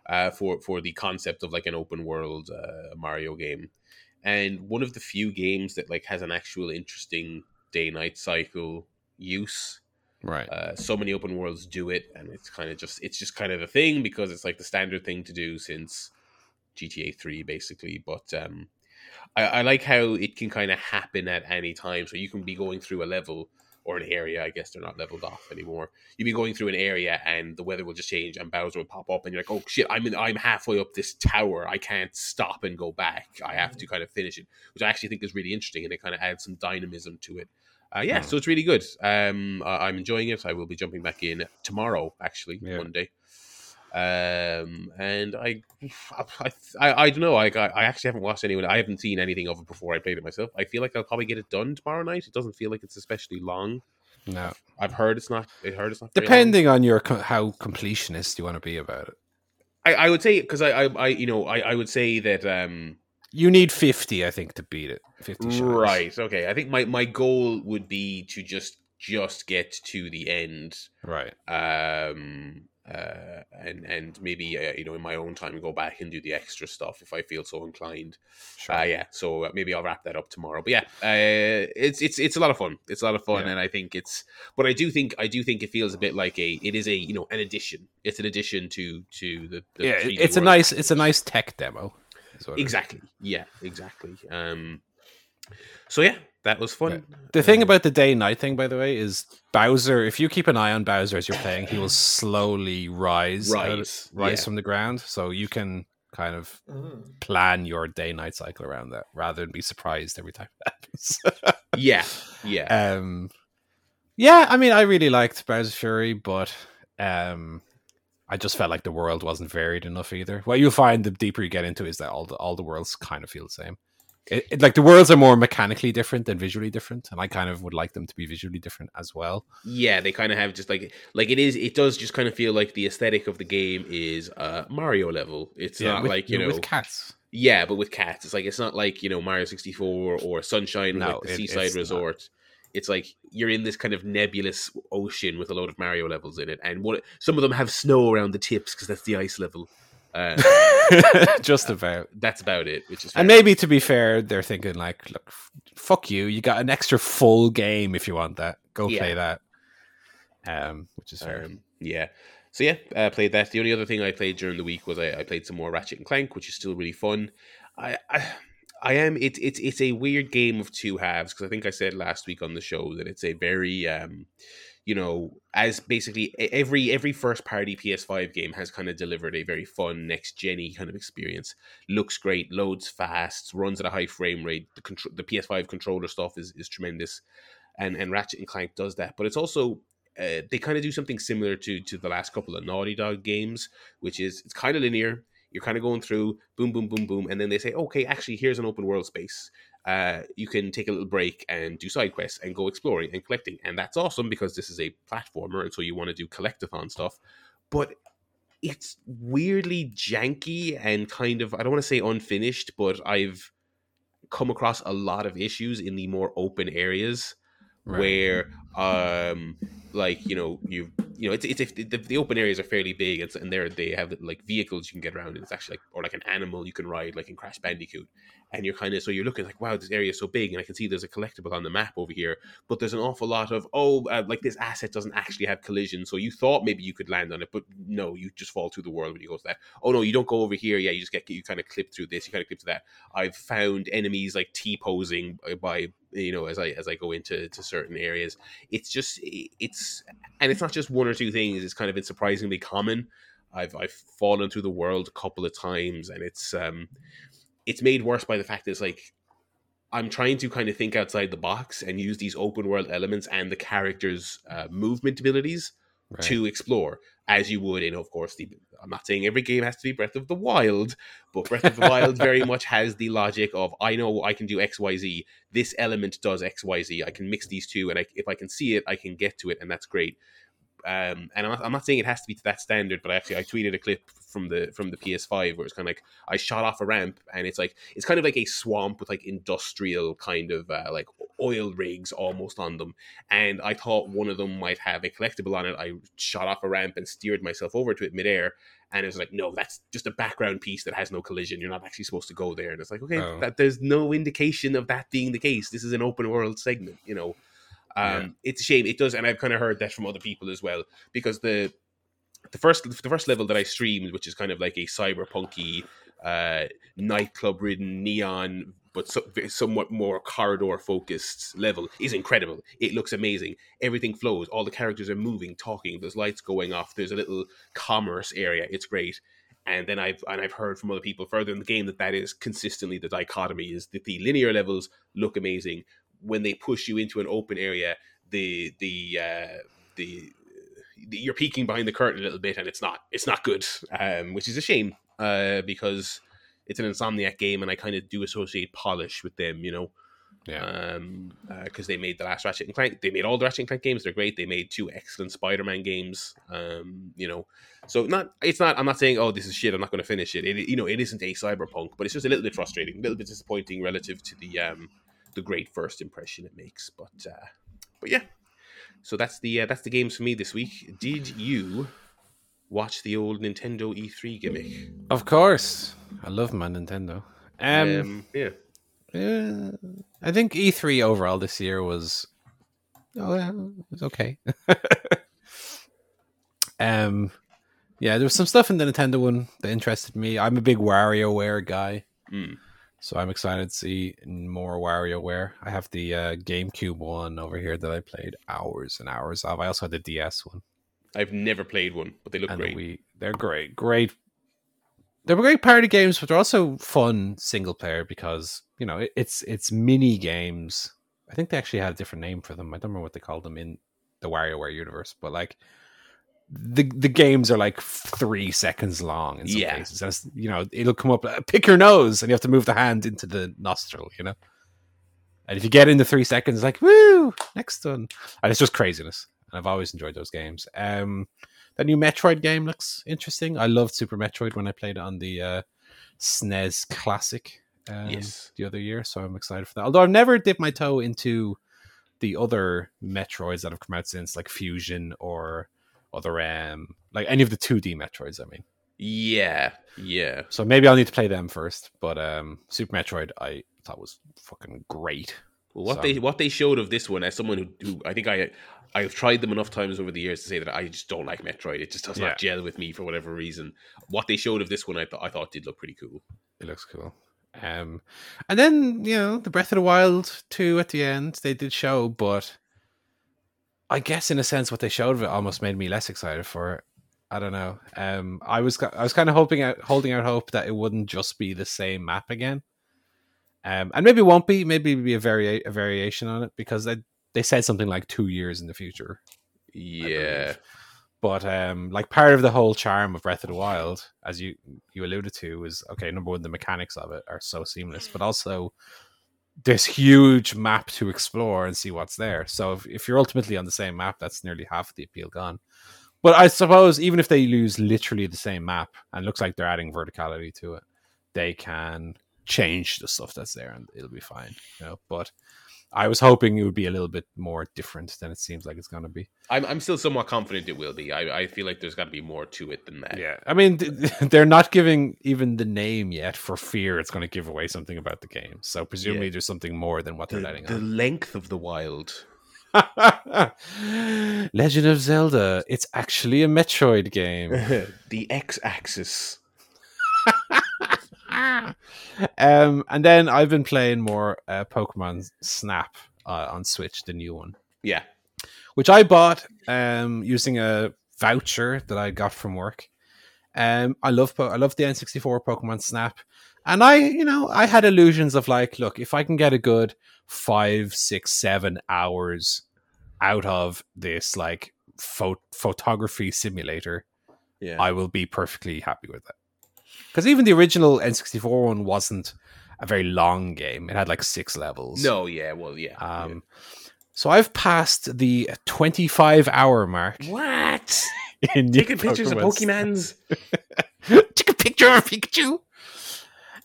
uh, for for the concept of like an open world uh, Mario game, and one of the few games that like has an actual interesting day night cycle use. Right. Uh, so many open worlds do it, and it's kind of just it's just kind of a thing because it's like the standard thing to do since GTA Three, basically. But um, I, I like how it can kind of happen at any time. So you can be going through a level or an area. I guess they're not leveled off anymore. You'd be going through an area and the weather will just change and Bowser will pop up and you're like, oh shit, I'm in, I'm halfway up this tower. I can't stop and go back. I have to kind of finish it, which I actually think is really interesting and it kind of adds some dynamism to it. Uh, yeah, so it's really good. Um, I, I'm enjoying it. I will be jumping back in tomorrow, actually, Yeah. Monday. Um, and I, I, I, I don't know. I, I actually haven't watched anyone. I haven't seen anything of it before I played it myself. I feel like I'll probably get it done tomorrow night. It doesn't feel like it's especially long. No, I've heard it's not. I heard it's not. depending on your how completionist you want to be about it. I, I would say because I, I, I, you know, I, I would say that. um You need fifty, I think, to beat it. Fifty shots. Right. Okay. I think my my goal would be to just just get to the end. Right. um uh and and maybe uh, you know in my own time go back and do the extra stuff if i feel so inclined. Sure. uh yeah so uh, maybe i'll wrap that up tomorrow. But yeah uh it's it's it's a lot of fun. It's a lot of fun Yeah. and i think it's but i do think i do think it feels a bit like a it is a you know an addition. It's an addition to to the, the yeah, 3D it's a nice it's a nice tech demo. exactly. Yeah exactly. Um so yeah that was fun The thing about the day night thing, by the way, is Bowser. If you keep an eye on Bowser as you're playing, he will slowly rise, out of- Rise, rise yeah. from the ground. So you can kind of Mm. plan your day night cycle around that, rather than be surprised every time it happens. yeah yeah um, yeah, I mean, I really liked Bowser's Fury, but um, I just felt like the world wasn't varied enough either. What you'll find the deeper you get into is that all the all the worlds kind of feel the same. It, it- like the worlds are more mechanically different than visually different, and I kind of would like them to be visually different as well. Yeah, they kind of have just like like it is. It does just kind of feel like the aesthetic of the game is uh Mario level. It's not with, like you know, with cats. yeah, but with cats, it's like it's not like you know Mario sixty four or Sunshine, No, like the it- Seaside it's not. Resort. It's like you're in this kind of nebulous ocean with a load of Mario levels in it, and what some of them have snow around the tips because that's the ice level. Uh, just about. that's about it, which is And maybe to be fair, they're thinking like, look, fuck you. You got an extra full game if you want that. Go Yeah. play that. Um, which is fair. Um, yeah. So yeah, uh, played that. The only other thing I played during the week was I, I played some more Ratchet and Clank, which is still really fun. I, I, I am. It's it's it's a weird game of two halves because I think I said last week on the show that it's a very, um, you know, as basically every every first party PS5 game has kind of delivered a very fun next genny kind of experience. Looks great, loads fast, runs at a high frame rate. The control, the PS5 controller stuff is is tremendous, and and Ratchet and Clank does that. But it's also uh, they kind of do something similar to to the last couple of Naughty Dog games, which is it's kind of linear. You're kind of going through boom, boom, boom, boom, and then they say, okay, actually, here's an open world space. Uh, you can take a little break and do side quests and go exploring and collecting, and that's awesome because this is a platformer, and so you want to do collectathon stuff. But it's weirdly janky and kind of I don't want to say unfinished, but I've come across a lot of issues in the more open areas Right. where um like you know you you know it's it's if the, the open areas are fairly big and, and there they have like vehicles you can get around and it's actually like or like an animal you can ride like in crash bandicoot. And you're kind of so you're looking like wow this area is so big and i can see there's a collectible on the map over here but there's an awful lot of oh uh, like this asset doesn't actually have collision so you thought maybe you could land on it but no you just fall through the world when you go to that. Oh no you don't go over here. Yeah you just get you kind of clip through this you kind of clip to that. I've found enemies like t-posing by- by you know as i as i go into to certain areas it's just it's and it's not just one or two things it's kind of been surprisingly common. I've i've fallen through the world a couple of times and it's um it's made worse by the fact that it's like i'm trying to kind of think outside the box and use these open world elements and the characters uh, movement abilities Right. to explore as you would in of course the i'm not saying every game has to be breath of the wild but breath of the wild very much has the logic of i know i can do xyz this element does xyz i can mix these two and I, if i can see it i can get to it and that's great um, and I'm not, I'm not saying it has to be to that standard, but actually I tweeted a clip from the from the PS5 where it's kind of like I shot off a ramp and it's like it's kind of like a swamp with like industrial kind of uh, like oil rigs almost on them, and I thought one of them might have a collectible on it. I shot off a ramp and steered myself over to it midair, and it was like, no, that's just a background piece that has no collision. You're not actually supposed to go there, and it's like, okay, Oh. that there's no indication of that being the case. This is an open world segment, you know. Um, Yeah. It's a shame it does, and I've kind of heard that from other people as well because the the first the first level that I streamed, which is kind of like a cyberpunky uh, nightclub ridden neon but so, somewhat more corridor focused level is incredible. It looks amazing. Everything flows. All the characters are moving, talking. There's lights going off. There's a little commerce area. It's great. And then I've and I've heard from other people further in the game that that is consistently the dichotomy is that the linear levels look amazing when they push you into an open area. The the uh, the you're peeking behind the curtain a little bit and it's not it's not good um, which is a shame uh, because it's an insomniac game and i kind of do associate polish with them you know Yeah. um because they made the last ratchet and clank they made all the ratchet and clank games they're great they made two excellent spider-man games um you know so not it's not i'm not saying oh this is shit i'm not going to finish it. it you know it isn't a cyberpunk but it's just a little bit frustrating a little bit disappointing relative to the um the great first impression it makes but uh but yeah so that's the uh, that's the games for me this week. Did you watch the old Nintendo E3 gimmick? Of course, I love my Nintendo. Um, Um, yeah, yeah, I think E3 overall this year was, oh, yeah, it was okay. um, yeah, there was some stuff in the Nintendo one that interested me. I'm a big WarioWare guy, Mm. So I'm excited to see more WarioWare. I have the uh, GameCube one over here that I played hours and hours of. I also had the DS one. I've never played one, but they look and great. we they're great, great. They're great party games, but they're also fun single player because you know it, it's it's mini games. I think they actually had a different name for them. I don't remember what they called them in the WarioWare universe, but like the the games are like three seconds long in some Yeah. cases. And you know, it'll come up, uh, pick your nose, and you have to move the hand into the nostril. You know, and if you get into three seconds, like woo, next one, and it's just craziness. And I've always enjoyed those games. Um, the new Metroid game looks interesting. I loved Super Metroid when I played it on the uh, SNES Classic um, Yes. the other year, so I'm excited for that. Although I've never dipped my toe into the other Metroids that have come out since, like Fusion or other um, like any of the 2D Metroids. I mean, Yeah, yeah. so maybe I'll need to play them first. But um, Super Metroid, I thought was fucking great. Well, what So- they what they showed of this one, as someone who, who I think I I've tried them enough times over the years to say that I just don't like Metroid. It just does Yeah. not gel with me for whatever reason. What they showed of this one, I thought I thought did look pretty cool. It looks cool. Um, and then you know the Breath of the Wild two at the end they did show, but I guess in a sense what they showed of it almost made me less excited for it. I don't know. Um, I was I was kind of hoping out holding out hope that it wouldn't just be the same map again. Um, and maybe it won't be. Maybe it'll be a varia- a variation on it because they they said something like two years in the future. Yeah. But um, like part of the whole charm of Breath of the Wild, as you you alluded to, is okay. Number one, the mechanics of it are so seamless, but also this huge map to explore and see what's there. So if, if you're ultimately on the same map, that's nearly half the appeal gone. But I suppose even if they lose literally the same map and looks like they're adding verticality to it, they can change the stuff that's there and it'll be fine. You know, but I was hoping it would be a little bit more different than it seems like it's going to be. I'm I'm still somewhat confident it will be. I I feel like there's got to be more to it than that. Yeah, I mean, th- they're not giving even the name yet for fear it's going to give away something about the game. So presumably Yeah. there's something more than what they're The, letting the on. length of the wild. Legend of Zelda. It's actually a Metroid game. the x-axis. Um, and then I've been playing more uh, Pokemon Snap uh, on Switch, the new one, Yeah, which I bought um, using a voucher that I got from work. Um, I love po- I love the N64 Pokemon Snap, and I you know I had illusions of like, look, if I can get a good five, six, seven hours out of this like pho- photography simulator, yeah. I will be perfectly happy with it. Because even the original N64 one wasn't a very long game; it had like six levels. no, yeah, well, yeah. Um, so I've passed the 25 hour mark. what? In Taking pictures of Pokemons. Take a picture of Pikachu.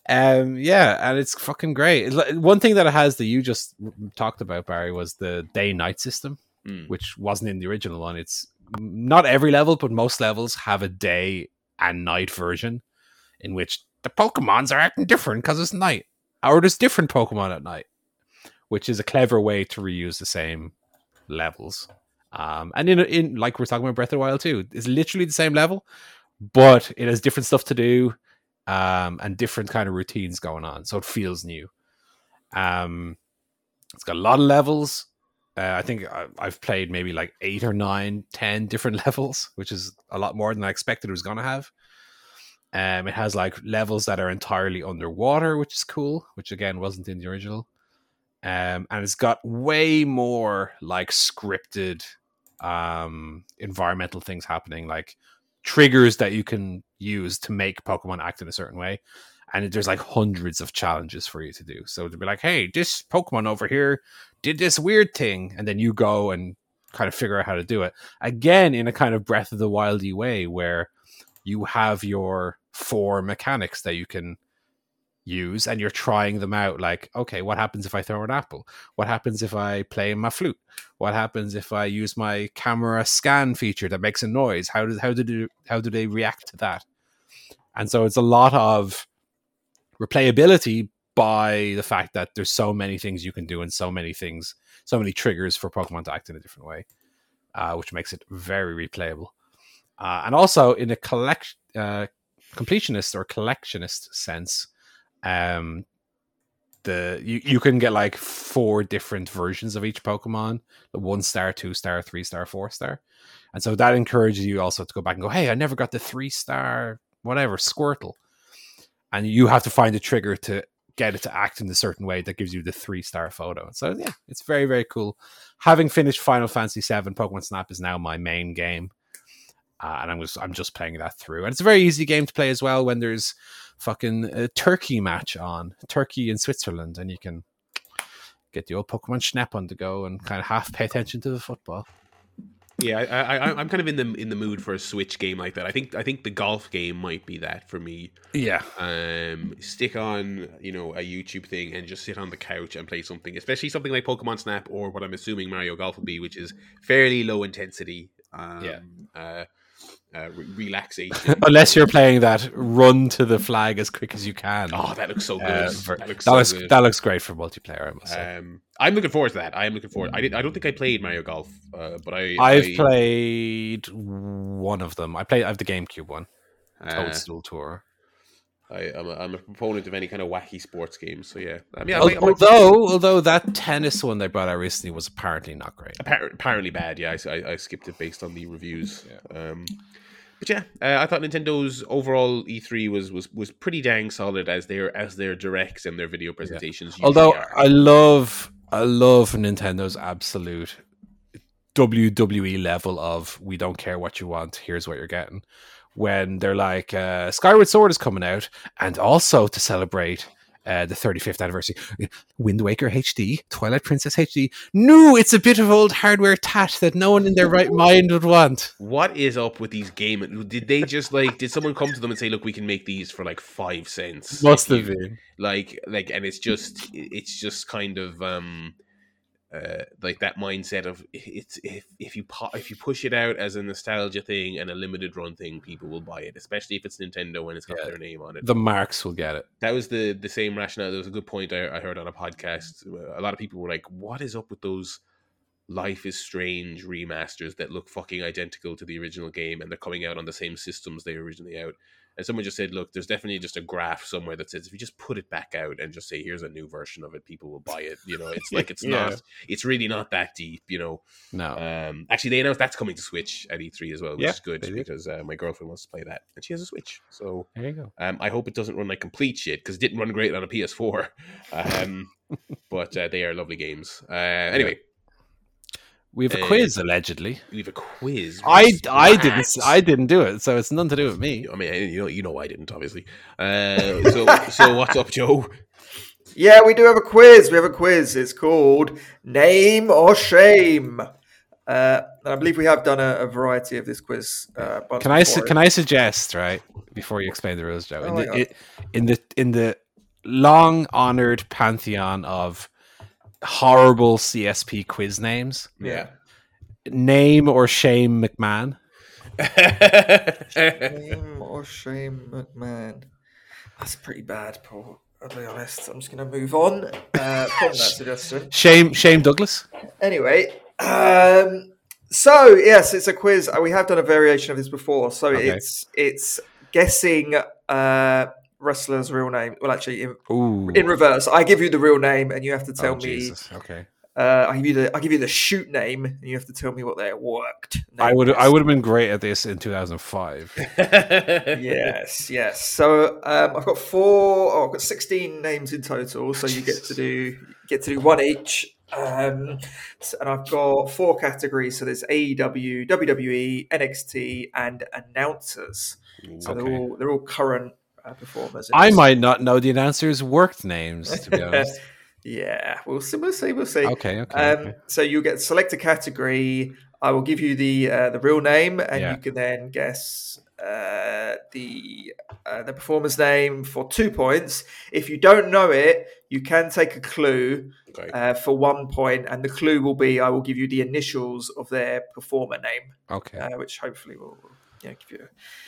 Um, yeah, and it's fucking great. One thing that it has that you just talked about, Barry, was the day night system, Mm. which wasn't in the original one. It's not every level, but most levels have a day and night version in which the Pokemons are acting different because it's night, or there's different Pokemon at night, which is a clever way to reuse the same levels. Um, and in in like we're talking about Breath of the Wild too, it's literally the same level, but it has different stuff to do, um, and different kind of routines going on, so it feels new. Um, it's got a lot of levels. Uh, I think I've played maybe like eight or nine, ten different levels, which is a lot more than I expected it was going to have. Um, it has like levels that are entirely underwater, which is cool, which again wasn't in the original. Um, and it's got way more like scripted um, environmental things happening, like triggers that you can use to make Pokemon act in a certain way. And there's like hundreds of challenges for you to do. So to be like, hey, this Pokemon over here did this weird thing, and then you go and kind of figure out how to do it. Again, in a kind of Breath of the Wildy way, where you have your four mechanics that you can use and you're trying them out like okay what happens if i throw an apple? What happens if i play my flute? What happens if i use my camera scan feature that makes a noise? How does how do they, how do they react to that? And so it's a lot of replayability by the fact that there's so many things you can do and so many things so many triggers for pokemon to act in a different way uh, which makes it very replayable uh, and also in a collect uh, completionist or collectionist sense um the you, you can get like four different versions of each pokemon the one star two star three star four star. And so that encourages you also to go back and go hey i never got the three star whatever squirtle. And you have to find a trigger to get it to act in a certain way that gives you the three star photo. So yeah it's very very cool. Having finished final fantasy 7 pokemon snap is now my main game uh, and I'm just I'm just playing that through, and it's a very easy game to play as well when there's fucking a turkey match on Turkey and Switzerland, and you can get the old Pokemon Snap on the go and kind of half pay attention to the football. Yeah, I, I, I- I'm kind of in the in the mood for a Switch game like that. I think I think the golf game might be that for me. Yeah, Um, stick on you know a YouTube thing and just sit on the couch and play something, especially something like Pokemon Snap or what I'm assuming Mario Golf will be, which is fairly low intensity. Um, Yeah. Uh, uh, re- relaxation. unless you're playing that run to the flag as quick as you can. Oh, that looks so good. Uh, ver- that looks that so looks good. that looks great for multiplayer. I must say. Um, I'm looking forward to that. I am looking forward. I did. I don't think I played Mario Golf, uh, but I. I've I, played one of them. I played. I have the GameCube one, uh, Toadstool Tour. I, I'm, a, I'm a proponent of any kind of wacky sports games. So yeah, I mean, I might- I might- although, although that tennis one they brought out recently was apparently not great. Appar- apparently bad. Yeah, I, I, I skipped it based on the reviews. Um, but yeah, uh, I thought Nintendo's overall E3 was was was pretty dang solid as their as their directs and their video presentations. usually Although are. I love, I love Nintendo's absolute WWE level of we don't care what you want, here's what you're getting. When they're like, uh, Skyward Sword is coming out, and also to celebrate uh, the 35th anniversary, Wind Waker HD, Twilight Princess HD. No, it's a bit of old hardware tat that no one in their right mind would want. what is up with these game? Did they just like? Did someone come to them and say, "Look, we can make these for like five cents"? Must If have been. like like and it's just it's just kind of um uh like that mindset of it's if if you if you push it out as a nostalgia thing and a limited run thing people will buy it especially if it's nintendo and it's got Yeah. their name on it The marks will get it. that was the the same rationale there was a good point I, I heard on a podcast a lot of people were like what is up with those life is strange remasters that look fucking identical to the original game and they're coming out on the same systems they originally out and someone just said look there's definitely just a graph somewhere that says if you just put it back out and just say here's a new version of it people will buy it you know it's like it's Yeah. not it's really not that deep you know No. um actually they announced that's coming to switch at e3 as well which Yeah, is good because uh, my girlfriend wants to play that and she has a switch so there you go. um, I hope it doesn't run like complete shit because it didn't run great on a PS4. Um, but uh, they are lovely games. Uh, anyway, We have a Uh, quiz allegedly. we have a quiz. I with I didn't I didn't do it, so it's nothing to do with me. I mean, you know, you know, I didn't obviously. Uh, so, so what's up, Joe? Yeah, we do have a quiz. We have a quiz. It's called Name or Shame. Uh, and I believe we have done a, a variety of this quiz. Uh, Can I su- can I suggest right before you explain the rules, Joe? Oh In my the, it, in the in the long honored pantheon of horrible CSP quiz names, Yeah. name or shame McMahon. Name or Shame McMahon. That's pretty bad, Paul. I'll be honest. I'm just going to move on uh, from that suggestion. Shame shame Douglas. Anyway, um, so yes, it's a quiz. Uh, We have done a variation of this before. So Okay. it's it's guessing uh, wrestler's real name. Well, actually, in, in reverse, I give you the real name, and you have to tell Oh, me. Jesus. Okay. Uh, I give you the I give you the shoot name, and you have to tell me what their worked. I would is. I would have been great at this in 2005. Yes, yes. So um, I've got four. Oh, I've got sixteen names in total. So you get to do get to do one each. Um, and I've got four categories. So there's AEW, WWE, NXT, and announcers. So Okay. they're all they're all current performers. in I this. might not know the announcers' worked names, to be honest. yeah, we'll see. We'll see. We'll see. Okay, okay. Um, okay. so you get select a category. I will give you the uh, the real name, and Yeah. you can then guess uh, the uh, the performer's name for two points. If you don't know it, you can take a clue Okay. uh, for one point, and the clue will be I will give you the initials of their performer name, Okay. uh, which hopefully will you know, give you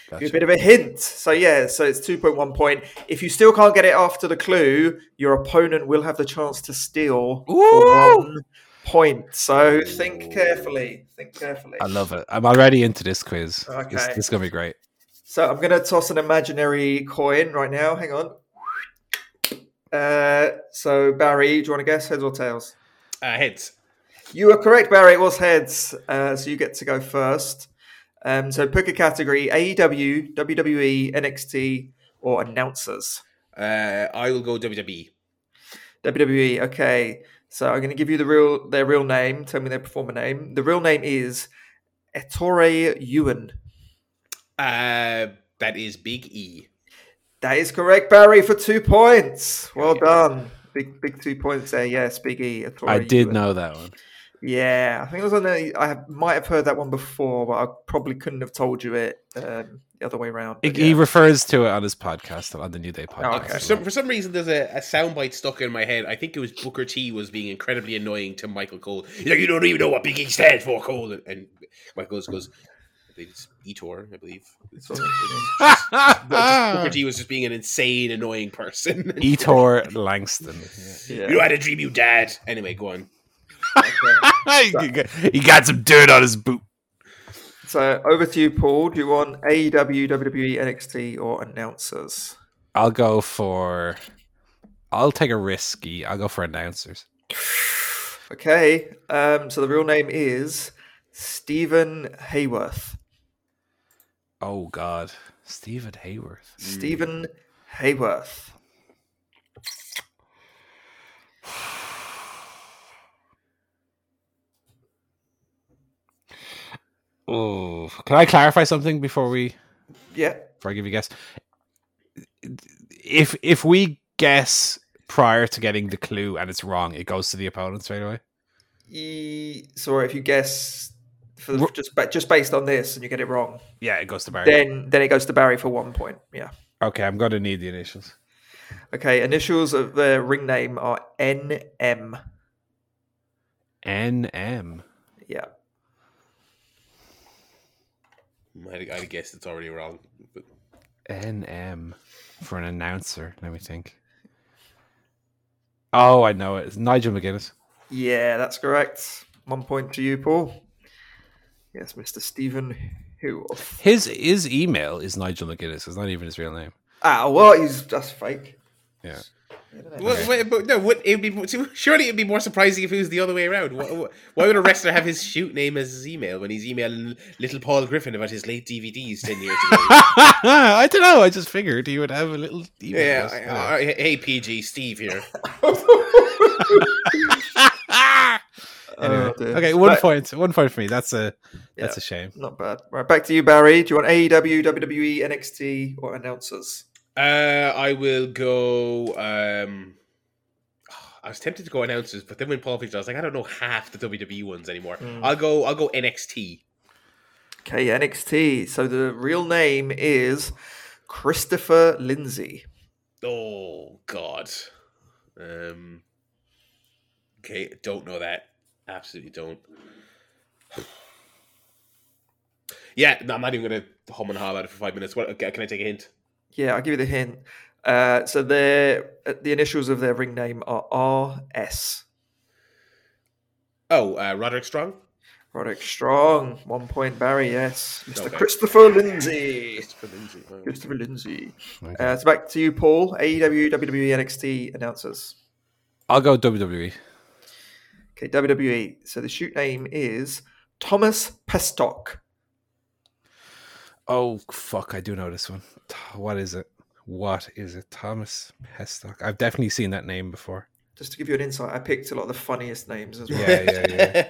gotcha. give you a bit of a hint. So yeah, so it's two point one point. If you still can't get it after the clue, your opponent will have the chance to steal for one point. So think carefully. Think carefully. I love it. I'm already into this quiz. This, Okay. this is gonna be great. So I'm going to toss an imaginary coin right now. Hang on. Uh, so Barry, do you want to guess heads or tails? Uh, heads. You are correct, Barry. It was heads. Uh, so you get to go first. Um, so pick a category: AEW, WWE, NXT, or announcers. Uh, I will go WWE. WWE. Okay. So I'm going to give you the real their real name. Tell me their performer name. The real name is Ettore Ewen. Uh, that is Big E. That is correct, Barry, for two points. Well Yeah. done. Big big two points there. Yes, Big E. Ettore I did Ewen. know that one. Yeah, I think it was on the. I have, might have heard that one before, but I probably couldn't have told you it um, the other way around. He, But he refers to it on his podcast, on the New Day podcast. okay. For some, for some reason, there's a, a soundbite stuck in my head. I think it was Booker T was being incredibly annoying to Michael Cole. He's like, you don't even know what Big E stands for, Cole. And, and Michael goes, goes I think it's Ettore, I believe. It's on- Booker T was just being an insane, annoying person. Ettore Langston. yeah. You had a dream, you dad. Anyway, go on. he he got some dirt on his boot. So over to you, Paul. Do you want AEW, WWE, NXT, or announcers? I'll go for. I'll take a risky. I'll go for announcers. Okay. Um, so the real name is Stephen Hayworth. Oh God, Stephen Hayworth. Stephen Hayworth. Oh, can I clarify something before we Yeah. before I give you a guess? If if we guess prior to getting the clue and it's wrong, it goes to the opponent straight away. Ye- Sorry, if you guess for the, just just based on this and you get it wrong, Yeah, it goes to Barry. then then it goes to Barry for one point. Yeah. okay, I'm gonna need the initials. Okay. Initials of the ring name are NM. N M. Yeah. I'd, I'd guess it's already wrong. But N M for an announcer. Let me think. Oh, I know it. It's Nigel McGuinness. Yeah, that's correct. One point to you, Paul. Yes, Mr. Stephen Who. His his email is Nigel McGuinness. It's not even his real name. Ah, well, He's just fake. Yeah. What, wait, but no, what, it'd be surely it'd be more surprising if it was the other way around. Why, why would a wrestler have his shoot name as his email when he's emailing little Paul Griffin about his late DVDs ten years ago? I don't know. I just figured he would have a little email. yeah, address. I- I- hey PG, Steve here. Oh, anyway, Oh, okay, one Right, point. One point for me. That's a that's Yeah. a shame. Not bad. Right, back to you, Barry. Do you want AEW, WWE, NXT, or announcers? Uh, I will go. Um, I was tempted to go announcers, but then when Paul picked, it, I was like, I don't know half the WWE ones anymore. Hmm. I'll go. I'll go NXT. Okay, NXT. So the real name is Christopher Lindsey. Oh God. Um. Okay, don't know that. Absolutely don't. Yeah, no, I'm not even gonna hum and haw about it for five minutes. What? Can I take a hint? Yeah, I'll give you the hint. Uh, so their uh, the initials of their ring name are RS. Oh, uh, Roderick Strong. Roderick Strong, one point. Barry, yes, Mr. Okay. Christopher Lindsey. Christopher Lindsey. wow. Christopher Lindsey. Okay. Uh, so back to you, Paul. AEW, WWE, NXT announcers. I'll go. WWE. Okay, WWE. So the shoot name is Thomas Pestock. Oh fuck! I do know this one. What is it? What is it? Thomas Pestock. I've definitely seen that name before. Just to give you an insight, I picked a lot of the funniest names as well. Yeah, yeah, yeah.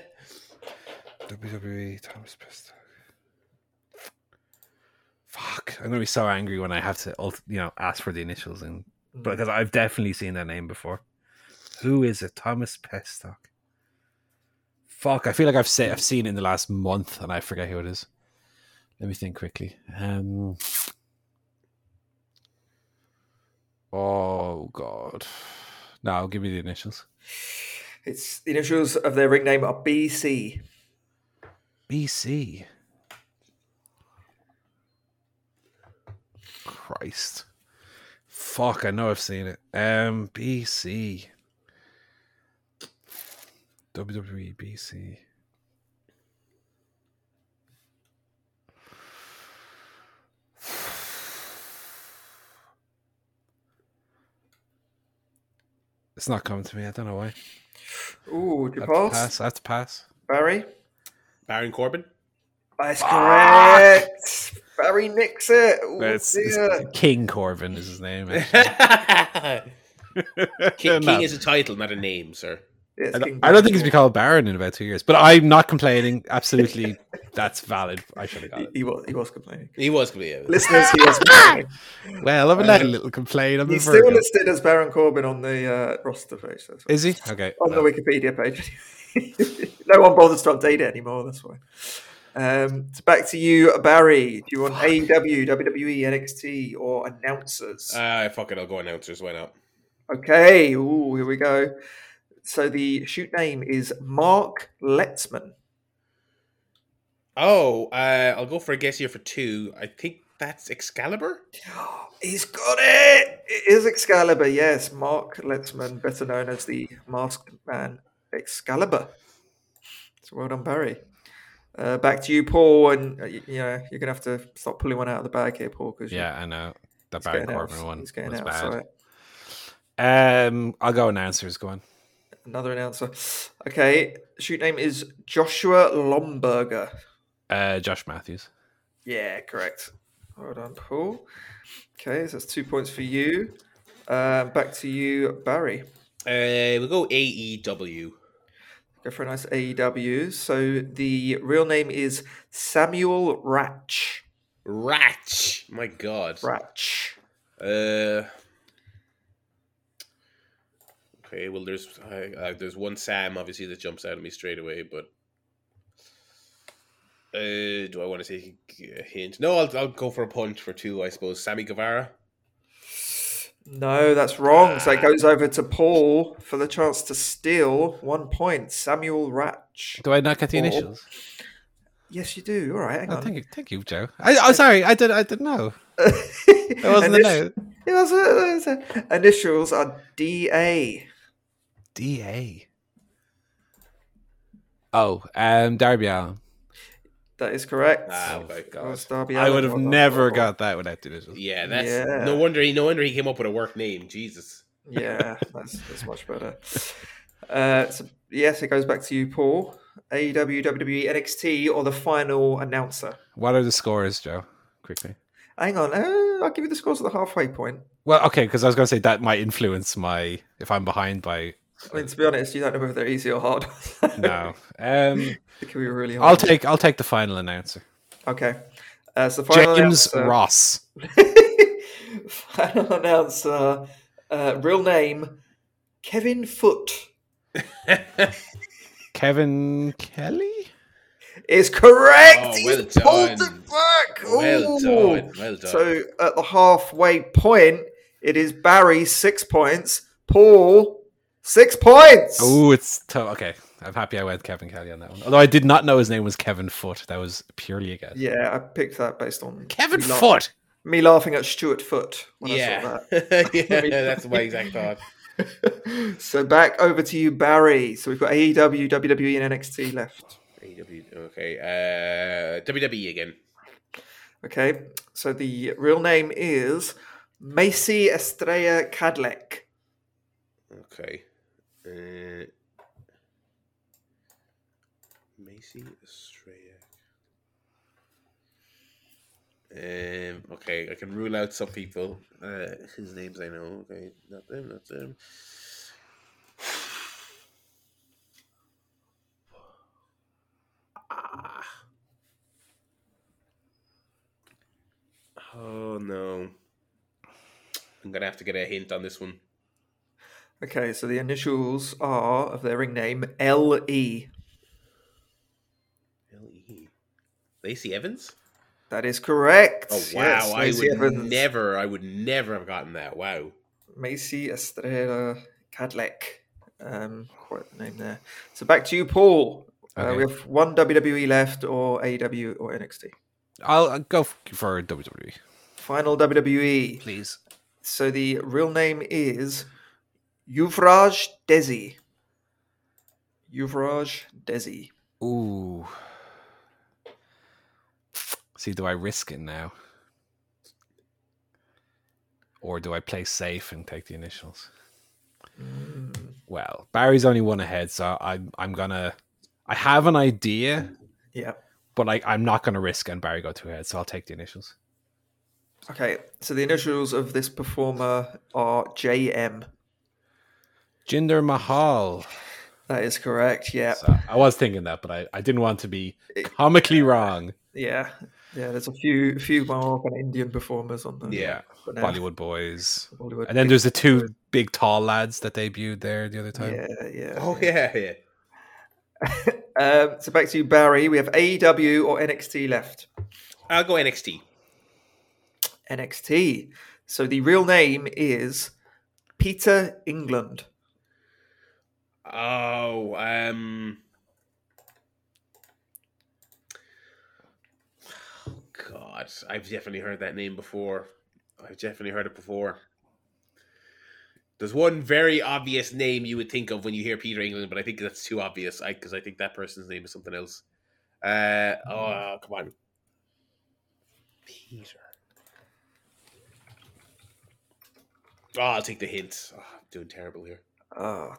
WWE Thomas Pestock. Fuck! I'm gonna be so angry when I have to, you know, ask for the initials and Mm. because I've definitely seen that name before. Who is it? Thomas Pestock. Fuck! I feel like I've se- I've seen it in the last month and I forget who it is. Let me think quickly. Um. Oh God! Now give me the initials. It's the initials of their ring name are BC. BC. Christ. Fuck, I know I've seen it. Um BC. WWE BC. It's not coming to me. I don't know why. Ooh, do I you have pass? pass. I have to pass. Barry? Baron Corbin. That's correct. Barry nicks it. Ooh, It's, it's dear. King Corbin is his name. King, No. King is a title, not a name, sir. Yeah, I don't, I don't think he's Barry. been called Baron in about two years, but I'm not complaining. Absolutely, that's valid. I should have got He, it. he was, he was complaining. He was complaining. Listeners, he was complaining. Well, I'm allowed a little complain. I'm He's still listed as Baron Corbin on the uh, roster page. That's Is he? Okay. on the Wikipedia page. no one bothers to update it anymore. That's why. Um, it's back to you, Barry. Do you want E AEW, WWE, NXT, or announcers? Ah, fuck it. I'll go announcers. Why not? okay. Ooh, here we go. So the shoot name is Mark Letzman. Oh, uh, I'll go for a guess here for two. I think that's Excalibur. He's got it. It is Excalibur. Yes, Mark Letzman, better known as the Masked Man Excalibur. So well done, Barry. Uh, back to you, Paul, and uh, y- you know you're gonna have to stop pulling one out of the bag here, Paul, because yeah, I know. The he's Baron out, Corbin one he's getting was out bad. sight. Um, I'll go announcers. Go on. Another announcer. Okay, shoot name is Joshua Lomberger. Uh, Josh Matthews. Yeah, correct. Well done, Paul. Okay, so that's two points for you. Um, back to you, Barry. Uh, we'll go AEW. Go for a nice AEW. So the real name is Samuel Ratch. Ratch. My God. Ratch. Uh. Okay, well, there's uh, uh, there's one Sam obviously that jumps out at me straight away, but uh, do I want to take a hint? No, I'll I'll go for a punch for two, I suppose. Sammy Guevara. No, that's wrong. So it goes over to Paul for the chance to steal one point. Samuel Ratch. Do I not get the Paul. initials? Yes, you do. All right, hang Oh, on. thank you, thank you, Joe. I, I'm sorry. I did. I didn't know. it It wasn't a note. It was a, it was a- initials are DA. Da. Oh, um, Darby Allin. That is correct. Oh, okay. God. was Darby I would have Well never Paul. got that without the initials. Yeah, that's Yeah. no wonder he no wonder he came up with a work name. Jesus. Yeah, that's, that's much better. Uh, so yes, it goes back to you, Paul. AEW, WWE, NXT, or the final announcer. What are the scores, Joe? Quickly. Hang on, uh, I'll give you the scores at the halfway point. Well, okay, because I was going to say that might influence my if I'm behind by I mean, to be honest, you don't know whether they're easy or hard. no. Um, it can be really hard. I'll take I'll take the final announcer, Okay. Uh, so the final James announcer, Ross. final announcer, uh, real name, Kevin Foot. Kevin Kelly. Is correct. Oh, He's well pulled it done. back. Well done. Well done. So at the halfway point, it is Barry six points, Paul six points. Oh, it's to- okay. I'm happy I went Kevin Kelly on that one. Although I did not know his name was Kevin Foot. That was purely a guess. Yeah, I picked that based on Kevin me laugh- Foot. me laughing at Stuart Foot when I saw yeah, that. yeah, that's my exact thought. so back over to you, Barry. So we've got AEW, WWE, and NXT left. AEW. Okay. Uh, WWE again. Okay, so the real name is Macy Estrella Cadleck. Okay. Uh, Macy Estrella. Um, okay, I can rule out some people. Uh, whose names I know. Okay, not them, not them. Ah. Oh no. I'm gonna have to get a hint on this one. Okay, so the initials are of their ring name L E. L E. L.E. Lacey Evans? That is correct. Oh wow, Yes, I Lacey would Evans. never I would never have gotten that. Wow. Macy Estrella Cadleck. Um, quite the name there. So back to you, Paul. Uh, we have one WWE left, or AEW, or NXT. I'll, I'll go for WWE, Final WWE. please. So the real name is Yuvraj Dhesi. Yuvraj Dhesi. Ooh. See, do I risk it now? Or do I play safe and take the initials? Mm. Well, Barry's only one ahead, so I'm I'm gonna I have an idea, Yeah. but like I'm not gonna risk and Barry go two ahead, so I'll take the initials. Okay. So the initials of this performer are JM. Jinder Mahal. That is correct. Yeah. So I was thinking that, but I, I didn't want to be comically wrong. Yeah. Yeah. There's a few few more kind of Indian performers on the Yeah. but now- Bollywood boys. Bollywood And then there's the two boys. big tall lads that debuted there the other time. Yeah. Yeah. Oh yeah, yeah. Um, so back to you, Barry. We have AEW or NXT left. I'll go NXT. NXT. So the real name is Peter England. Oh, um God, I've definitely heard that name before. I've definitely heard it before. There's one very obvious name you would think of when you hear Peter England, but I think that's too obvious because I, think that person's name is something else. Uh, oh, come on. Peter. Oh, I'll take the hint. Oh, I'm doing terrible here. Uh,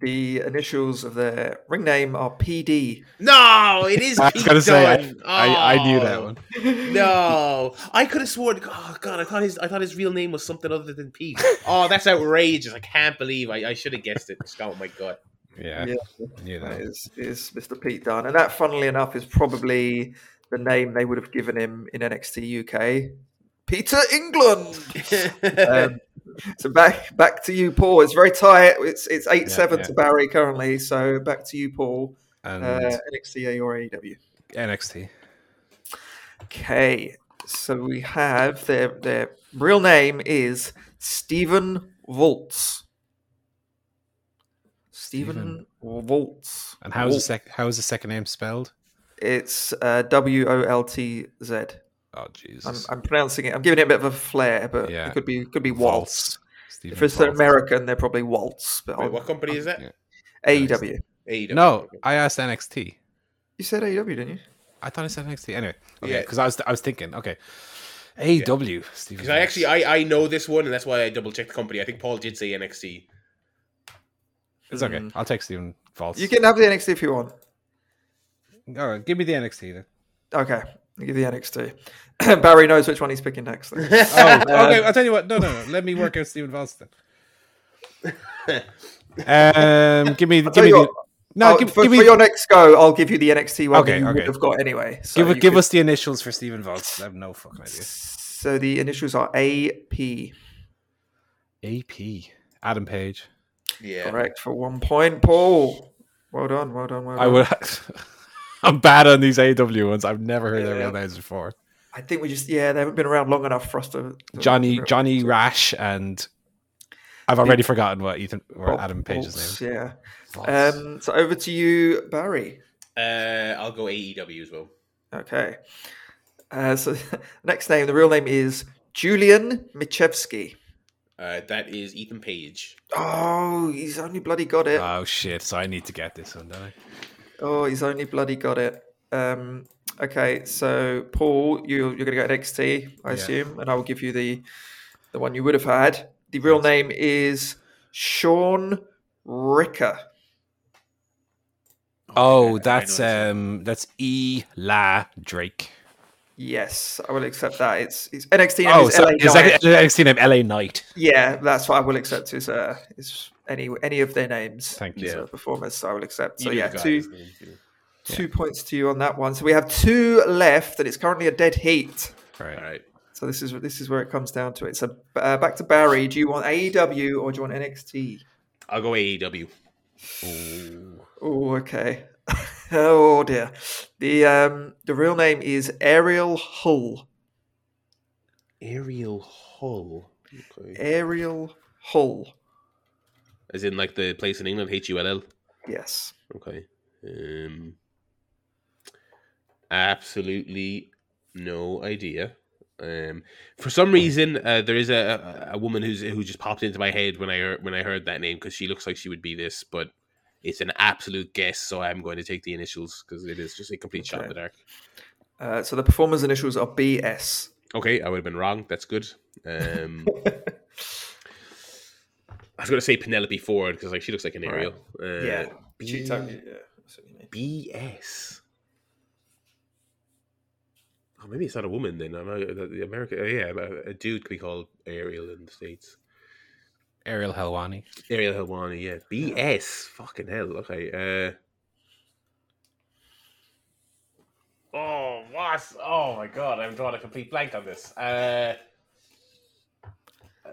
the initials of their ring name are PD. No, it is I was gonna say I, Dunne. I, I knew that one. No, I could have sworn. Oh God, I thought his I thought his real name was something other than Pete. Oh, that's outrageous! I can't believe I, I should have guessed it. Just got my God. Yeah, Yeah. I knew That that. is, is Mr. Pete Dunne. And that, funnily enough, is probably the name they would have given him in NXT UK. Peter England. Um, so back back to you, Paul. It's very tight. It's it's eight Yeah, seven yeah. to Barry currently. So back to you, Paul. And Uh, NXT or AEW. NXT. Okay, so we have their their real name is Stephen Volts. Stephen Volts. And how is the Volt. sec- how is the second name spelled? It's uh, W O L T Z. Oh I'm Jesus. I'm pronouncing it. I'm giving it a bit of a flair, but Yeah. it could be could be Waltz. Stephen If it's Waltz. American, they're probably Waltz. But Wait, what company is that? Yeah. AEW. AEW. No, I asked NXT. You said AEW, didn't you? I thought I said NXT. Anyway, okay, Yeah. because I was I was thinking, okay, AEW. Stephen Because I actually I, I know this one, and that's why I double checked the company. I think Paul did say NXT. it's okay. Mm. I'll take Stephen False. You can have the NXT if you want. All right, give me the NXT then. Okay, I'll give you the NXT. Barry knows which one he's picking next. Oh, okay. I'll tell you what. No, no, no. Let me work out Stephen False then. Um, give me, I'll give me you the. No, give, for, give me. for your next go, I'll give you the NXT one Okay, that you okay. would have got anyway. So give give could- us the initials for Stephen False. I have no fucking idea. So the initials are AP. AP. Adam Page. Yeah. Correct for one point, Paul. Well done, well done, well done. I would. I'm bad on these AW ones. I've never heard their real names before. I think we just yeah, they haven't been around long enough for us to. to- Johnny to- Johnny Rash and I've already forgotten what Ethan or Bob Adam Page's Bolts, name. Yeah. False. Um. So over to you, Barry. Uh, I'll go AEW as well. Okay. Uh, so next name, the real name is Julian Michevsky. Uh, that is Ethan Page. Oh, he's only bloody got it. oh shit! So I need to get this one, don't I? Oh, he's only bloody got it. Um, okay, so Paul, you you're gonna go NXT, I Yeah. assume, and I will give you the the one you would have had. The real name is Sean Ricker. Oh, I- I that's um, that's E La Drake. Yes, I will accept that. It's it's NXT name Oh, is so LA is Knight. that NXT name LA Knight? Yeah, that's what I will accept. Is uh, is any any of their names? Thank you. as a performers, I will accept. So You yeah, knew the two guy's name, too. two points to you on that one. So we have two left, and it's currently a dead heat. Right. All right. So this is this is where it comes down to it. So uh, back to Barry. Do you want AEW or do you want NXT? I'll go AEW. Oh, okay. oh dear. The um the real name is Ariel Hull. Ariel Hull. Okay. Ariel Hull. As in, like the place in England, H U L L. Yes. Okay. Um, absolutely no idea. Um, for some reason, uh, there is a, a woman who's who just popped into my head when I heard when I heard that name because she looks like she would be this, but it's an absolute guess. So I'm going to take the initials because it is just a complete shot in the dark. Uh, so the performers' initials are BS. Okay, I would have been wrong. That's good. Um, I was going to say Penelope Ford because like she looks like an Right. Ariel. Uh, yeah. B- She totally, yeah. that's what you mean. BS. Oh, maybe it's not a woman then. I'm not, the the America, oh, yeah, a, a dude could be called Ariel in the states. Ariel Helwani. Ariel Helwani, yeah. BS. Fucking hell. Okay. Uh, oh, what? Oh my god, I'm drawing a complete blank on this. Uh, uh,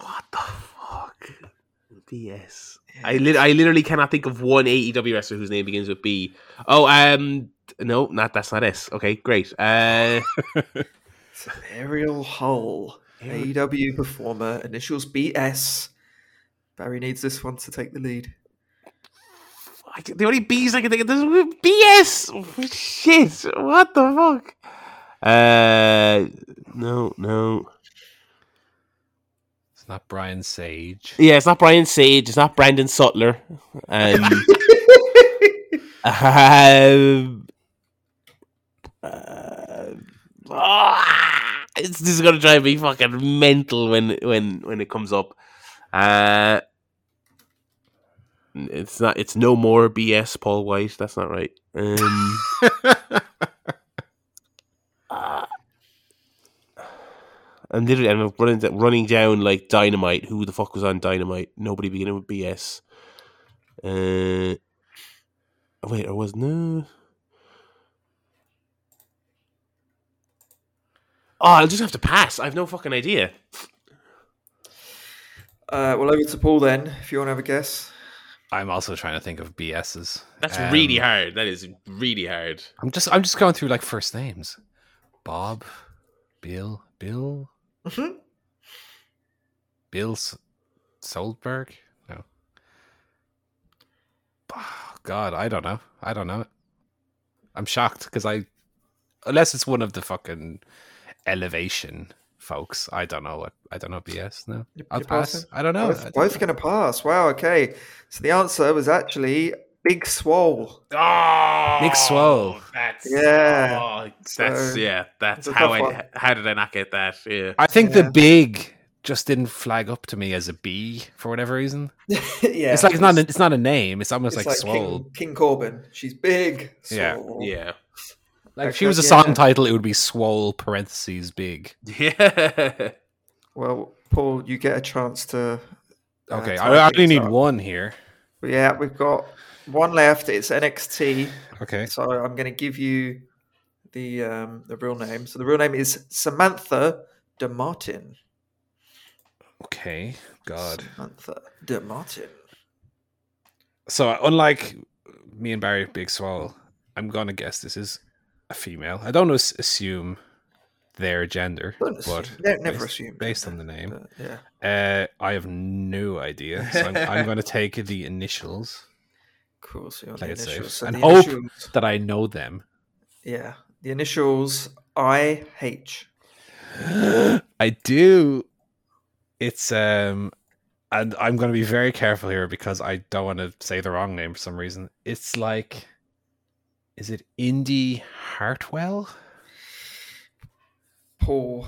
what the fuck? BS. I lit- I literally cannot think of one AEW wrestler whose name begins with B. Oh, um, no, not that's not S. Okay, great. Uh, Ariel Hull, AEW performer, initials BS. Barry needs this one to take the lead. Can- the only B's I can think of this is BS. Shit, what the fuck? Uh, no, no. It's not Brian Sage. Yeah, it's not Brian Sage. It's not Brandon Sutler. Um, um, uh, ah, it's, this is gonna drive me fucking mental when when when it comes up. Uh, it's not. It's no more BS. Paul White. That's not right. Um, uh, I'm literally I'm running running down like dynamite. Who the fuck was on dynamite? Nobody beginning with BS. Uh, wait, or was no. Oh, I'll just have to pass. I have no fucking idea. Uh, well, over to Paul then, if you want to have a guess. I'm also trying to think of BSs. That's Um, really hard. That is really hard. I'm just I'm just going through like first names. Bob, Bill, Bill, Mhm. Bill S- Soldberg. No. Oh, God, I don't know. I don't know. I'm shocked because I, unless it's one of the fucking elevation folks. I don't know what. I don't know BS. No, I'll you're pass. passing? I don't know. Both, both going to pass. Wow, okay. So the answer was actually Big Swole. Oh, Nick Swole. That's Yeah. oh, that's So, yeah. That's how I. one. How did I not get that? Yeah. I think Yeah. the big just didn't flag up to me as a B for whatever reason. yeah, it's like it's not. A, it's not a name. It's almost it's like, like swole. King, King Corbin. She's big. Yeah. Swole. Yeah. Like if she was a Yeah. song title, it would be swole parentheses big. Yeah. Well, Paul, you get a chance to. uh, Okay, I, I only need up. one here. Yeah, we've got one left. It's NXT. Okay. So I'm going to give you the um, the real name. So the real name is Samantha DeMartin. Okay. God. Samantha DeMartin. So unlike me and Barry Big Swole, I'm gonna guess this is a female. I don't as- assume their gender, Don't but assume- never based, assume based on the name. But, yeah, Uh, I have no idea. So I'm, I'm going to take the initials cool. So Play it safe. So And hope- initials, that I know them. yeah, the initials I H. I do. It's um and I'm going to be very careful here because I don't want to say the wrong name for some reason. It's like, is it Indi Hartwell? Paul.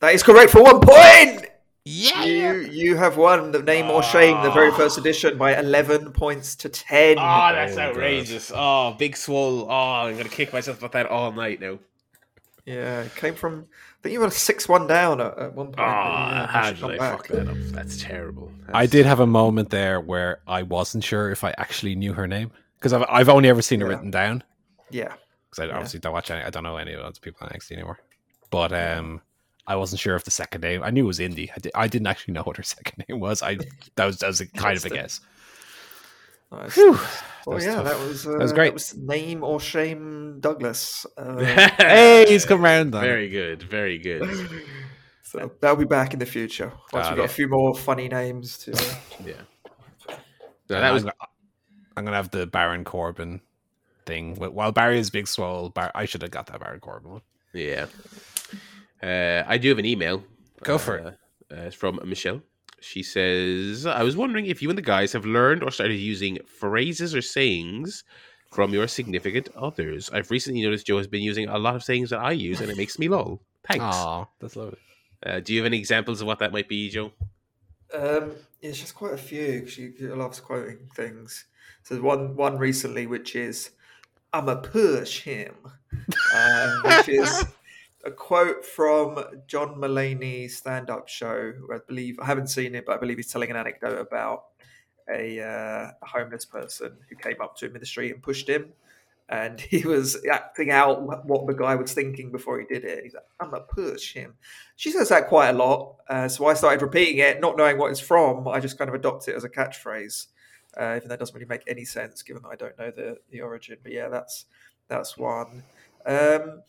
That is correct for one point. Yeah. You you have won the name or ah. shame the very first edition by eleven points to ten. Oh, that's Oh, God. outrageous. Oh, big swole. Oh, I'm going to kick myself about that all night now. Yeah, it came from. I think you were six one down at, at one point. Oh, yeah, how did I come fuck that up? That's terrible. I did have a moment there where I wasn't sure if I actually knew her name because I've, I've only ever seen it Yeah. written down Yeah, because I Yeah. obviously don't watch any. I don't know any of those people on NXT anymore. But um, I wasn't sure if the second name. I knew it was Indi. I, did, I didn't actually know what her second name was. I that was that was a kind of a guess. nice. Whew. Well, was yeah, tough. that was uh, was great. That was name or shame, Douglas. Uh, Hey, he's come round. Then. Very good. Very good. so that'll be back in the future once we've got yeah. a few more funny names to. Yeah. No, that was I'm, gonna, I'm gonna have the Baron Corbin thing. While Barry is big swole, Bar- I should have got that Baron Corbin one. Yeah. Uh, I do have an email. Go for it. Uh, uh, it's from Michelle. She says, I was wondering if you and the guys have learned or started using phrases or sayings from your significant others. I've recently noticed Joe has been using a lot of sayings that I use, and it makes me lol. Thanks. Aw, that's lovely. Uh, do you have any examples of what that might be, Joe? Um, it's just quite a few because she she loves quoting things. So there's one one recently which is "I'ma push him," um, which is a quote from John Mulaney's stand-up show. I believe I haven't seen it, but I believe he's telling an anecdote about a, uh, a homeless person who came up to him in the street and pushed him. And he was acting out what the guy was thinking before he did it. He's like, "I'm gonna push him." She says that quite a lot, uh, so I started repeating it, not knowing what it's from. I just kind of adopt it as a catchphrase, uh, even though it doesn't really make any sense given that I don't know the, the origin. But yeah, that's that's one. Um,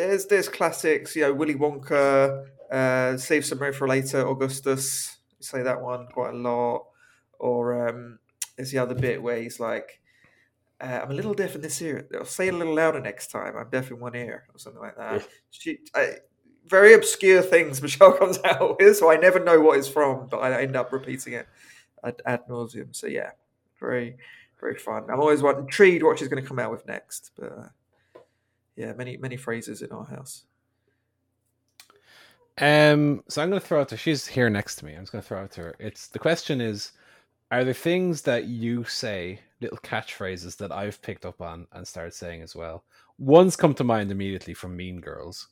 there's there's classics, you know, Willy Wonka, uh, Save Some Room for Later, Augustus. Say that one quite a lot. Or um, there's the other bit where he's like, uh, "I'm a little deaf in this ear. I'll say it a little louder next time. I'm deaf in one ear," or something like that. She, I, very obscure things Michelle comes out with, so I never know what it's from, but I end up repeating it ad, ad nauseum. So yeah, very very fun. I'm always intrigued what she's going to come out with next, but uh, yeah, many many phrases in our house. Um, so I'm going to throw out to she's here next to me. I'm just going to throw out to her. It's the question is, are there things that you say, little catchphrases that I've picked up on and started saying as well? One's come to mind immediately from Mean Girls.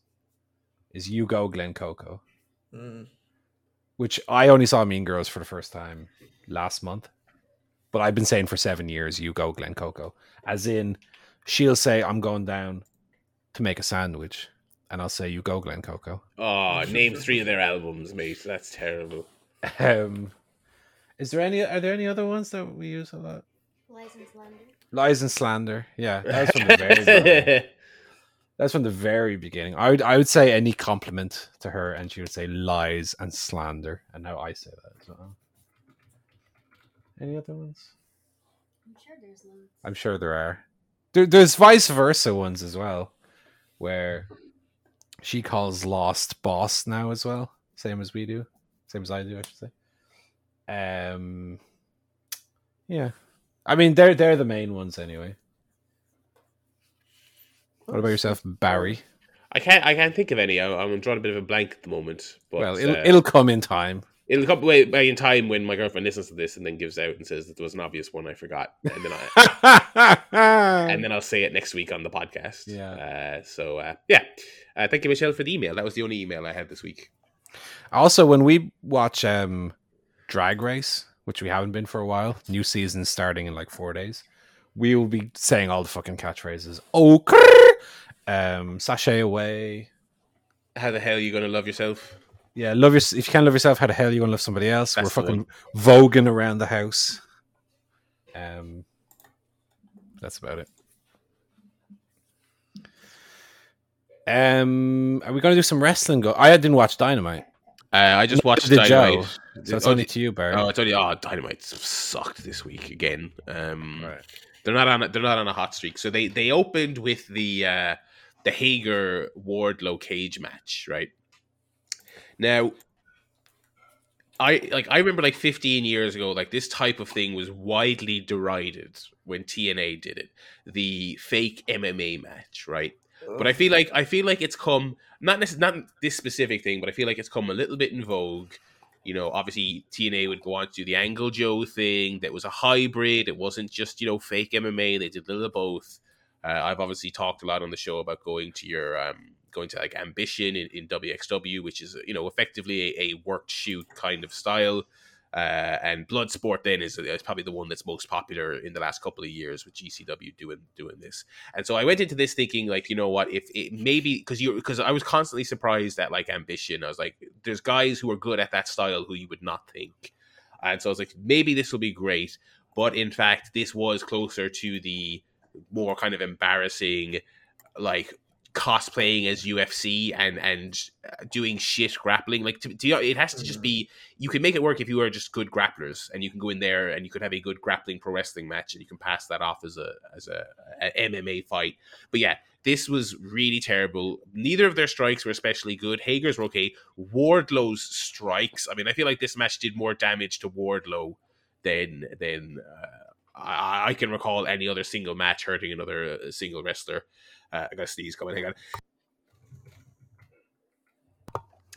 Is you go Glen Coco, Mm. which I only saw Mean Girls for the first time last month, but I've been saying for seven years, you go Glen Coco, as in she'll say I'm going down to make a sandwich, and I'll say you go Glen Coco. Oh, name three of their albums, mate. That's terrible. Um, is there any? Are there any other ones that we use a lot? License Lender. Lies and slander. Yeah, that was from the very. That's from the very beginning. I would I would say any compliment to her, and she would say lies and slander, and now I say that as well. Any other ones? I'm sure there's loads. I'm sure there are. There, there's vice versa ones as well, where she calls Lost boss now as well, same as we do, same as I do, I should say. Um, yeah, I mean they're they're the main ones anyway. What about yourself, Barry? I can't. I can't think of any. I, I'm drawing a bit of a blank at the moment. But, well, it'll uh, it'll come in time. It'll come way, way in time when my girlfriend listens to this and then gives out and says that there was an obvious one I forgot, and then I, and then I'll say it next week on the podcast. Yeah. Uh, so uh, yeah, uh, thank you, Michelle, for the email. That was the only email I had this week. Also, when we watch um, Drag Race, which we haven't been for a while, new season starting in like four days, we will be saying all the fucking catchphrases. Oh, um, sashay away. How the hell are you going to love yourself? Yeah, love your. If you can't love yourself, how the hell are you gonna love somebody else? That's We're fucking voguing around the house. Um, that's about it. Um, are we gonna do some wrestling? Go. I didn't watch Dynamite. Uh, I just watched Did Joe? Dynamite. So it's Oh, only to you, Barry. Oh, it's only oh, Dynamite sucked this week again. Um, Right. They're not on. a- They're not on a hot streak. So they they opened with the uh, the Hager Wardlow cage match, right? Now, I like I remember like 15 years ago, like this type of thing was widely derided when TNA did it. The fake MMA match, right? But I feel like I feel like it's come not necess- not this specific thing, but I feel like it's come a little bit in vogue. You know, obviously TNA would go on to do the Angle Joe thing. That was a hybrid. It wasn't just you know fake MMA. They did a little of both. Uh, I've obviously talked a lot on the show about going to your um, going to like Ambition in, in WXW, which is you know effectively a, a worked shoot kind of style. Uh, and Bloodsport then is, is probably the one that's most popular in the last couple of years with GCW doing doing this. And so I went into this thinking like, you know what, if it maybe because you because I was constantly surprised at like Ambition. I was like, there's guys who are good at that style who you would not think. And so I was like, maybe this will be great. But in fact, this was closer to the more kind of embarrassing, like cosplaying as UFC and and doing shit grappling. Like to, to, it has to just be. You can make it work if you are just good grapplers, and you can go in there and you could have a good grappling pro wrestling match, and you can pass that off as a as a, a MMA fight. But yeah, this was really terrible. Neither of their strikes were especially good. Hager's were okay. Wardlow's strikes. I mean, I feel like this match did more damage to Wardlow than than. Uh, I, I can recall any other single match hurting another uh, single wrestler. Uh, I got to sneeze coming. Hang on.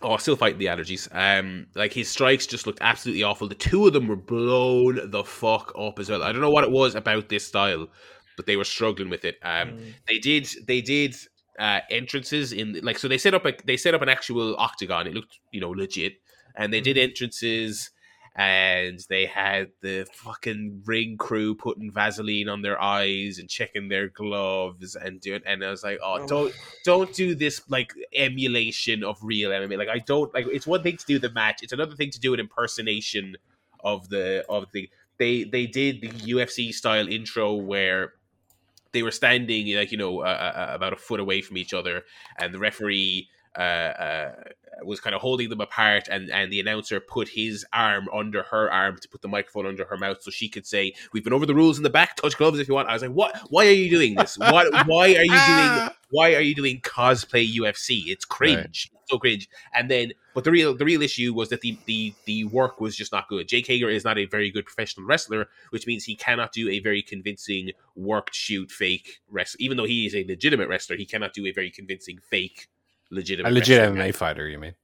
Oh, still fighting the allergies. Um, like his strikes just looked absolutely awful. The two of them were blown the fuck up as well. I don't know what it was about this style, but they were struggling with it. Um, Mm. they did they did uh entrances in like so they set up a they set up an actual octagon. It looked you know legit, and they did entrances and they had the fucking ring crew putting Vaseline on their eyes and checking their gloves and doing. And I was like, oh, Oh. don't don't do this like emulation of real MMA. Like I don't like. It's one thing to do the match. It's another thing to do an impersonation of the of the. They they did the UFC style intro where they were standing like you know uh, uh, about a foot away from each other, and the referee uh, uh, was kind of holding them apart, and and the announcer put his arm under her arm to put the microphone under her mouth, so she could say, "We've been over the rules in the back. Touch gloves if you want." I was like, "What? Why are you doing this? What? Why are you doing? Ah. Why are you doing cosplay UFC? It's cringe. It's so cringe." And then, but the real the real issue was that the the the work was just not good. Jake Hager is not a very good professional wrestler, which means he cannot do a very convincing worked shoot fake wrestler. Even though he is a legitimate wrestler, he cannot do a very convincing fake legitimate. A legit MMA fighter, you mean?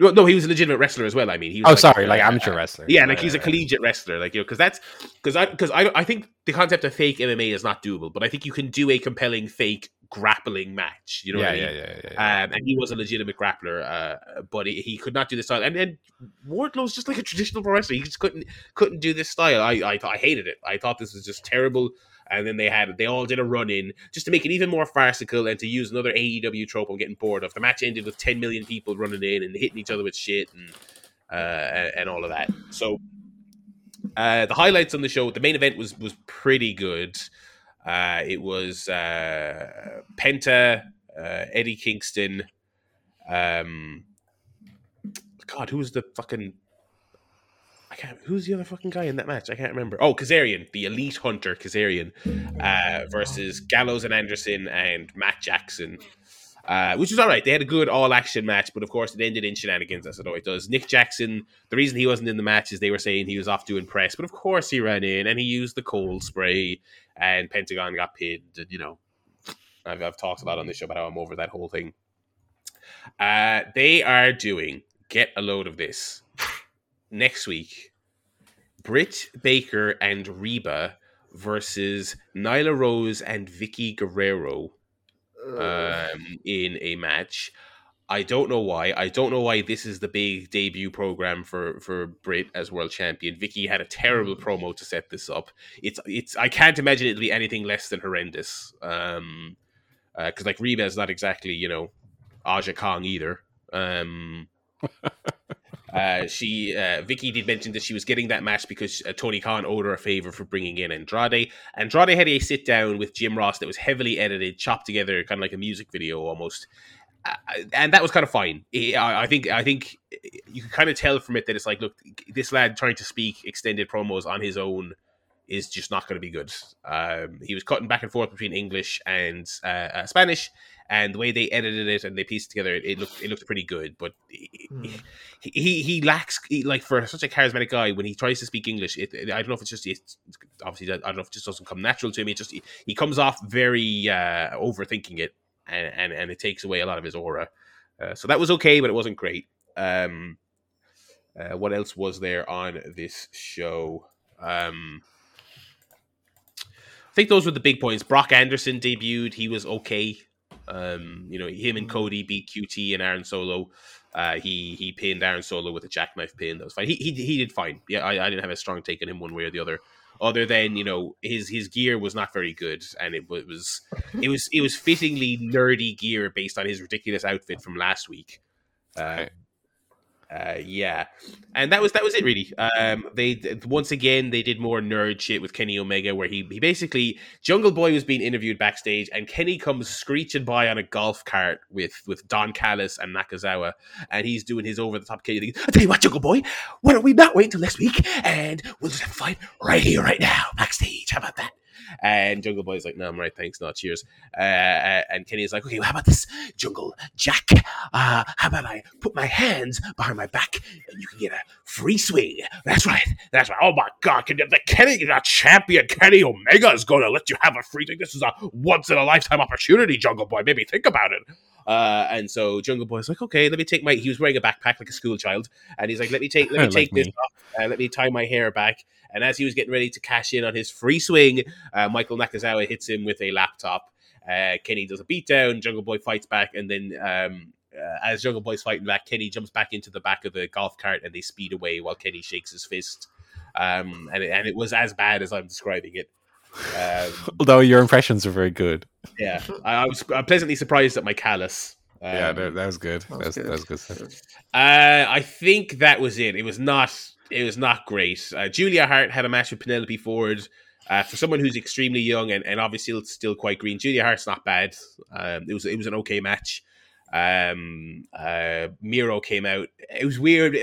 No, no, he was a legitimate wrestler as well. I mean, he was Oh, like, sorry, like uh, amateur uh, wrestler. Yeah, like he's a Uh, collegiate wrestler, like you know, because that's because I because I I think the concept of fake MMA is not doable, but I think you can do a compelling fake grappling match. You know yeah, what I yeah, mean? yeah, yeah, yeah. Um, and he was a legitimate grappler, uh, but he, he could not do this style. And then Wardlow's just like a traditional pro wrestler. He just couldn't couldn't do this style. I I, I hated it. I thought this was just terrible. And then they had they all did a run in just to make it even more farcical and to use another AEW trope. I'm getting bored of. The match ended with 10 million people running in and hitting each other with shit and uh, and, all of that. So uh, the highlights on the show, the main event was was pretty good. Uh, it was uh, Penta, uh, Eddie Kingston. Um, God, who was the fucking? I can't. Who's the other fucking guy in that match? I can't remember. Oh, Kazarian, the elite hunter Kazarian, uh, versus Gallows and Anderson and Matt Jackson. Uh, which was all right. They had a good all action match, but of course it ended in shenanigans, as it always does. Nick Jackson, the reason he wasn't in the match is they were saying he was off doing press, but of course he ran in and he used the cold spray, and Pentagon got pinned. And, you know, I've, I've talked a lot on this show about how I'm over that whole thing. Uh, they are doing, get a load of this, next week Britt Baker and Reba versus Nyla Rose and Vickie Guerrero um, in a match. I don't know why. I don't know why this is the big debut program for for Britt as world champion. Vickie had a terrible promo to set this up. It's it's. I can't imagine it'll be anything less than horrendous. Um, because like Reba is not exactly you know Aja Kong either. Um. Uh, she uh, Vickie did mention that she was getting that match because uh, Tony Khan owed her a favor for bringing in Andrade. Andrade had a sit down with Jim Ross that was heavily edited, chopped together, kind of like a music video almost, uh, and that was kind of fine. I, I think I think you can kind of tell from it that it's like, look, this lad trying to speak extended promos on his own is just not going to be good. Um, he was cutting back and forth between English and uh, uh, Spanish, and the way they edited it and they pieced it together, it looked it looked pretty good. But Hmm. he he, he lacks he, like for such a charismatic guy when he tries to speak English. It, I don't know if it's just it's, obviously I don't know if it just doesn't come natural to him. It just he, he comes off very uh, overthinking it, and, and and it takes away a lot of his aura. Uh, so that was okay, but it wasn't great. Um, uh, what else was there on this show? Um, I think those were the big points. Brock Anderson debuted. He was okay. Um, you know, him and Cody beat QT and Aaron Solo. Uh, he he pinned Aaron Solo with a jackknife pin. That was fine. He he, he did fine. Yeah, I, I didn't have a strong take on him one way or the other. Other than you know his his gear was not very good, and it wa- was it was it was fittingly nerdy gear based on his ridiculous outfit from last week. Uh. Uh, yeah, and that was that was it really. Um, they once again they did more nerd shit with Kenny Omega, where he he basically Jungle Boy was being interviewed backstage, and Kenny comes screeching by on a golf cart with with Don Callis and Nakazawa, and he's doing his over the top Kenny. I tell you what, Jungle Boy, why don't we not wait until next week, and we'll just have a fight right here, right now, backstage. How about that? And Jungle Boy's like, no, I'm right, thanks, no, cheers. Uh, uh, and Kenny's like, okay, well, how about this, Jungle Jack? Uh, how about I put my hands behind my back and you can get a free swing? That's right, that's right. Oh my God, can the Kenny, the champion Kenny Omega is going to let you have a free swing. This is a once in a lifetime opportunity, Jungle Boy. Maybe think about it. Uh, and so Jungle Boy's like, okay, let me take my. He was wearing a backpack like a school child, and he's like, let me take, let me Like take this me. off. Uh, let me tie my hair back. And as he was getting ready to cash in on his free swing, uh, Michael Nakazawa hits him with a laptop. Uh, Kenny does a beatdown. Jungle Boy fights back, and then um, uh, as Jungle Boy's fighting back, Kenny jumps back into the back of the golf cart, and they speed away while Kenny shakes his fist. Um, and it, and it was as bad as I'm describing it. Um, Although your impressions are very good. yeah, I, I was uh, pleasantly surprised at my Callis. Um, yeah, that, that was good. That That was was, that was good. good. Uh, I think that was it. It was not. It was not great. Uh, Julia Hart had a match with Penelope Ford. Uh, for someone who's extremely young and, and obviously still, still quite green, Julia Hart's not bad. Um, it was it was an okay match. Um, uh, Miro came out. It was weird.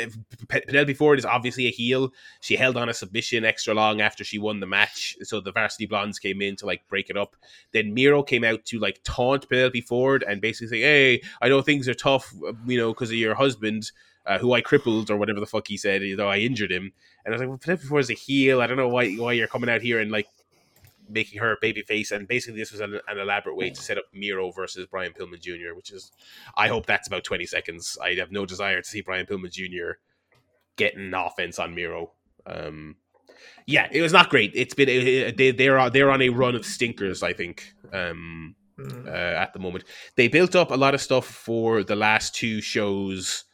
Penelope Ford is obviously a heel. She held on a submission extra long after she won the match. So the Varsity Blondes came in to like break it up. Then Miro came out to like taunt Penelope Ford and basically say, "Hey, I know things are tough, you know, because of your husband." uh, who I crippled or whatever the fuck he said, you know, I injured him. And I was like, well, Penelope Ford is a heel. I don't know why why you're coming out here and like making her a baby face. And basically, this was an, an elaborate way to set up Miro versus Brian Pillman Jr., which is, I hope that's about 20 seconds. I have no desire to see Brian Pillman Jr. getting offense on Miro. Um, yeah, it was not great. It's been they they're on- they're on a run of stinkers. I think. Um, Mm. uh, at the moment. They built up a lot of stuff for the last two shows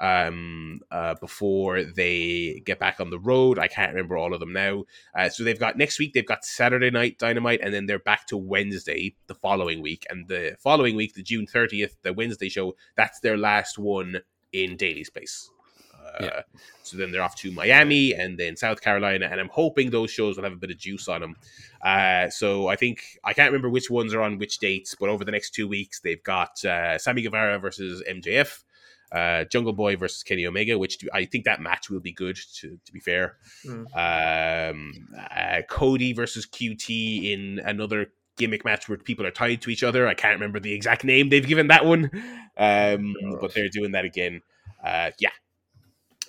um, uh, before they get back on the road. I can't remember all of them now. Uh, so they've got next week, they've got Saturday night Dynamite, and then they're back to Wednesday the following week. And the following week, the June 30th, the Wednesday show, that's their last one in Daily's Place. Uh, Yeah. So then they're off to Miami and then South Carolina, and I'm hoping those shows will have a bit of juice on them. Uh, so I think I can't remember which ones are on which dates, but over the next two weeks they've got uh, Sammy Guevara versus MJF, uh, Jungle Boy versus Kenny Omega, which do, I think that match will be good. To, to be fair, Mm. um, uh, Cody versus QT in another gimmick match where people are tied to each other. I can't remember the exact name they've given that one, um, but they're doing that again. Uh, yeah,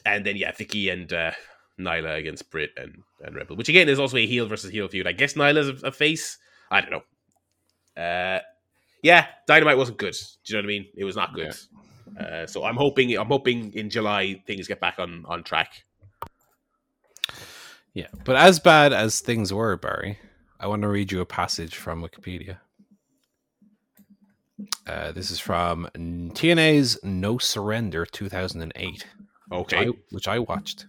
and then yeah, Vickie and uh, Nyla against Britt and, and Rebel, which again is also a heel versus heel feud. I guess Nyla's a, a face. I don't know. Uh, yeah, Dynamite wasn't good. Do you know what I mean? It was not good. Uh, so I'm hoping I'm hoping in July things get back on on track. Yeah, but as bad as things were, Barry, I want to read you a passage from Wikipedia. Uh, this is from TNA's No Surrender 2008, which Okay. I, which I watched.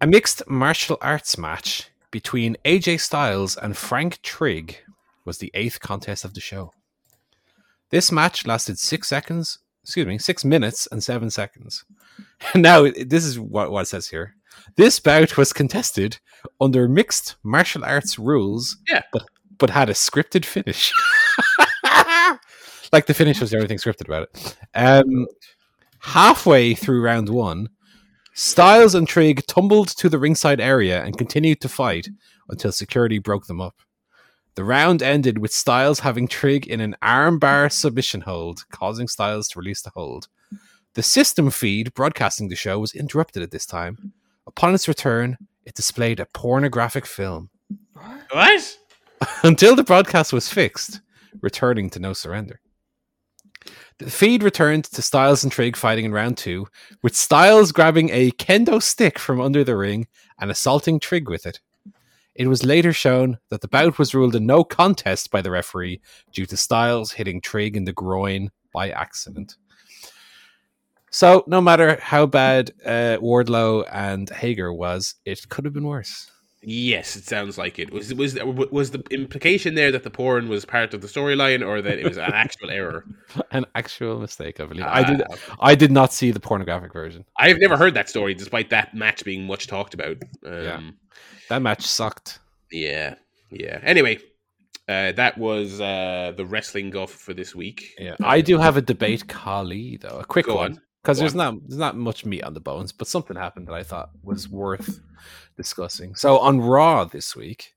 A mixed martial arts match between AJ Styles and Frank Trigg was the eighth contest of the show. This match lasted six seconds, excuse me, six minutes and seven seconds. now, this is what, what it says here. This bout was contested under mixed martial arts rules, Yeah. but but had a scripted finish. like the finish was everything scripted about it. Um, halfway through round one, Styles and Trigg tumbled to the ringside area and continued to fight until security broke them up. The round ended with Styles having Trigg in an armbar submission hold, causing Styles to release the hold. The system feed broadcasting the show was interrupted at this time. Upon its return, it displayed a pornographic film. What? until the broadcast was fixed, returning to no surrender. The feed returned to Styles and Trigg fighting in round two, with Styles grabbing a kendo stick from under the ring and assaulting Trigg with it. It was later shown that the bout was ruled a no contest by the referee due to Styles hitting Trigg in the groin by accident. So, no matter how bad uh, Wardlow and Hager was, it could have been worse. Yes, it sounds like it. Was was was the implication there that the porn was part of the storyline, or that it was an actual error? An actual mistake, I believe. I did. Ah, I did not see the pornographic version. I've never heard that story, despite that match being much talked about. Um, Yeah. That match sucked. yeah, yeah. Anyway, uh, that was uh, the wrestling guff for this week. Yeah, I do have a debate, Khali, though a quick Go one because Go there's not there's not much meat on the bones, but something happened that I thought was worth discussing. So on Raw this week,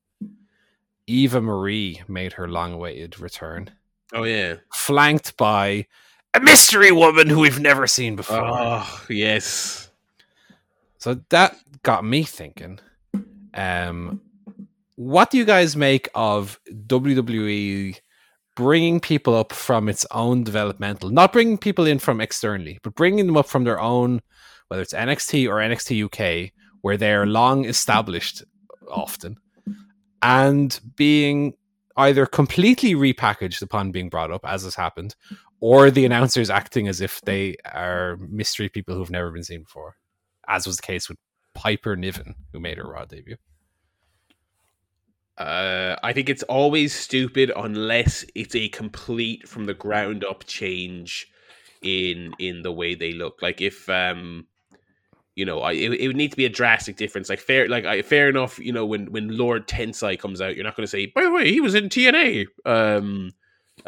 Eva Marie made her long-awaited return, Oh yeah. flanked by a mystery woman who we've never seen before. Oh yes. So that got me thinking. Um, what do you guys make of WWE bringing people up from its own developmental, not bringing people in from externally, but bringing them up from their own, whether it's NXT or NXT UK, where they're long established often, and being either completely repackaged upon being brought up, as has happened, or the announcers acting as if they are mystery people who've never been seen before, as was the case with Piper Niven, who made her Raw debut. Uh, I think it's always stupid unless it's a complete from the ground up change in in the way they look. Like if um, you know, I it, it would need to be a drastic difference. Like fair, like I, fair enough. You know, when when Lord Tensai comes out, you're not going to say, by the way, he was in TNA um,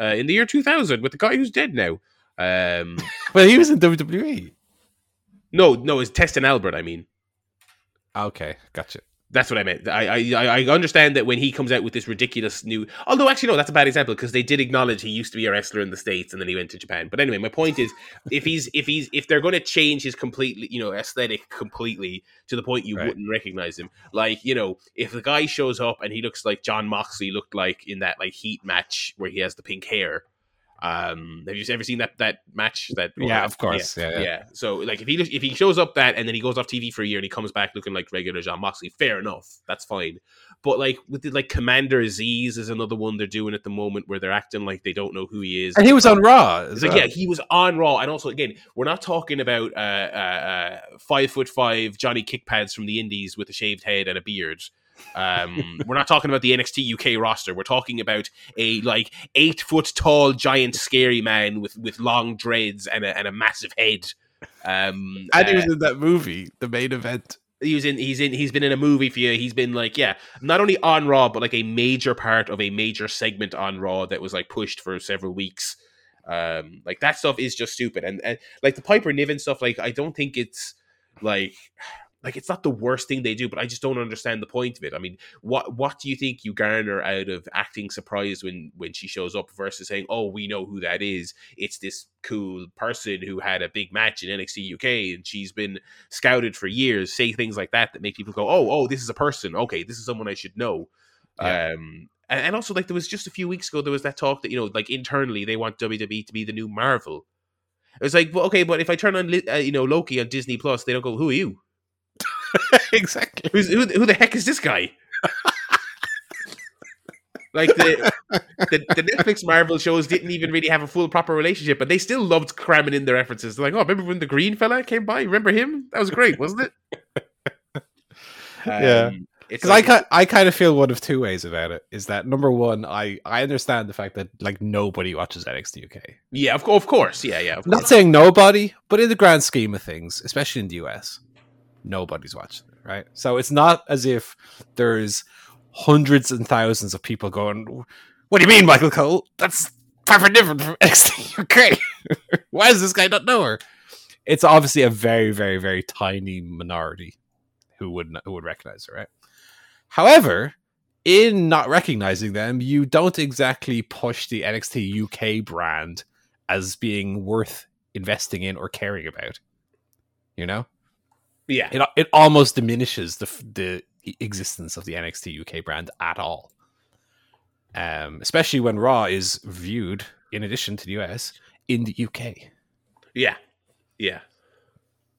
uh, in the year 2000 with the guy who's dead now. Um, Well, he was in WWE. no, no, it's Test and Albert. I mean. Okay, gotcha. That's what I meant. I, I I understand that when he comes out with this ridiculous new, although actually no, that's a bad example because they did acknowledge he used to be a wrestler in the states and then he went to Japan. But anyway, my point is, if he's if he's if they're going to change his completely you know aesthetic completely to the point you Right. wouldn't recognize him, like you know if the guy shows up and he looks like Jon Moxley looked like in that like Heat match where he has the pink hair. Um, have you ever seen that that match? That Yeah, of course. Yeah, yeah. yeah. So like if he if he shows up that and then he goes off TV for a year and he comes back looking like regular Jon Moxley, fair enough, that's fine. But like with the, like Commander Azeez is another one they're doing at the moment where they're acting like they don't know who he is. And he was on Raw. Like well. yeah, he was on Raw, and also again, we're not talking about uh, uh, uh, five foot five Johnny Kickpads from the Indies with a shaved head and a beard. Um, we're not talking about the NXT UK roster. We're talking about a like eight foot tall, giant, scary man with with long dreads and a and a massive head. Um, and he uh, was in that movie, the main event. he was in he's in he's been in a movie for you he's been like yeah not only on raw but like a major part of a major segment on raw that was like pushed for several weeks um like that stuff is just stupid and, and like the piper niven stuff like i don't think it's like like it's not the worst thing they do but i just don't understand the point of it. I mean what what do you think you garner out of acting surprised when when she shows up versus saying oh we know who that is. It's this cool person who had a big match in nxt uk and she's been scouted for years say things like that that make people go oh oh this is a person. Okay this is someone i should know. Yeah. um and, and also like there was just a few weeks ago there was that talk that you know like internally they want wwe to be the new marvel. It was like well, okay but if i turn on uh, you know loki on disney plus they don't go who are you exactly. Who's, who, who the heck is this guy? like the, the the Netflix Marvel shows didn't even really have a full proper relationship, but they still loved cramming in their references. They're like, oh, remember when the green fella came by? Remember him? That was great, wasn't it? Yeah. Um, it's Because like, I, I kind of feel one of two ways about it. Is that number one, I, I understand the fact that like nobody watches NXT UK. yeah, of, of course, yeah, yeah, of I'm not saying nobody, but in the grand scheme of things, especially in the US, nobody's watching it, right? So it's not as if there's hundreds and thousands of people going, What do you mean, Michael Cole? That's from different from NXT UK. Why does this guy not know her? it's obviously a very, very, very tiny minority who would who would recognize her, right? However, in not recognizing them, you don't exactly push the NXT UK brand as being worth investing in or caring about. You know, Yeah, it it almost diminishes the the existence of the NXT UK brand at all. Um, especially when Raw is viewed, in addition to the US, in the UK. yeah, yeah.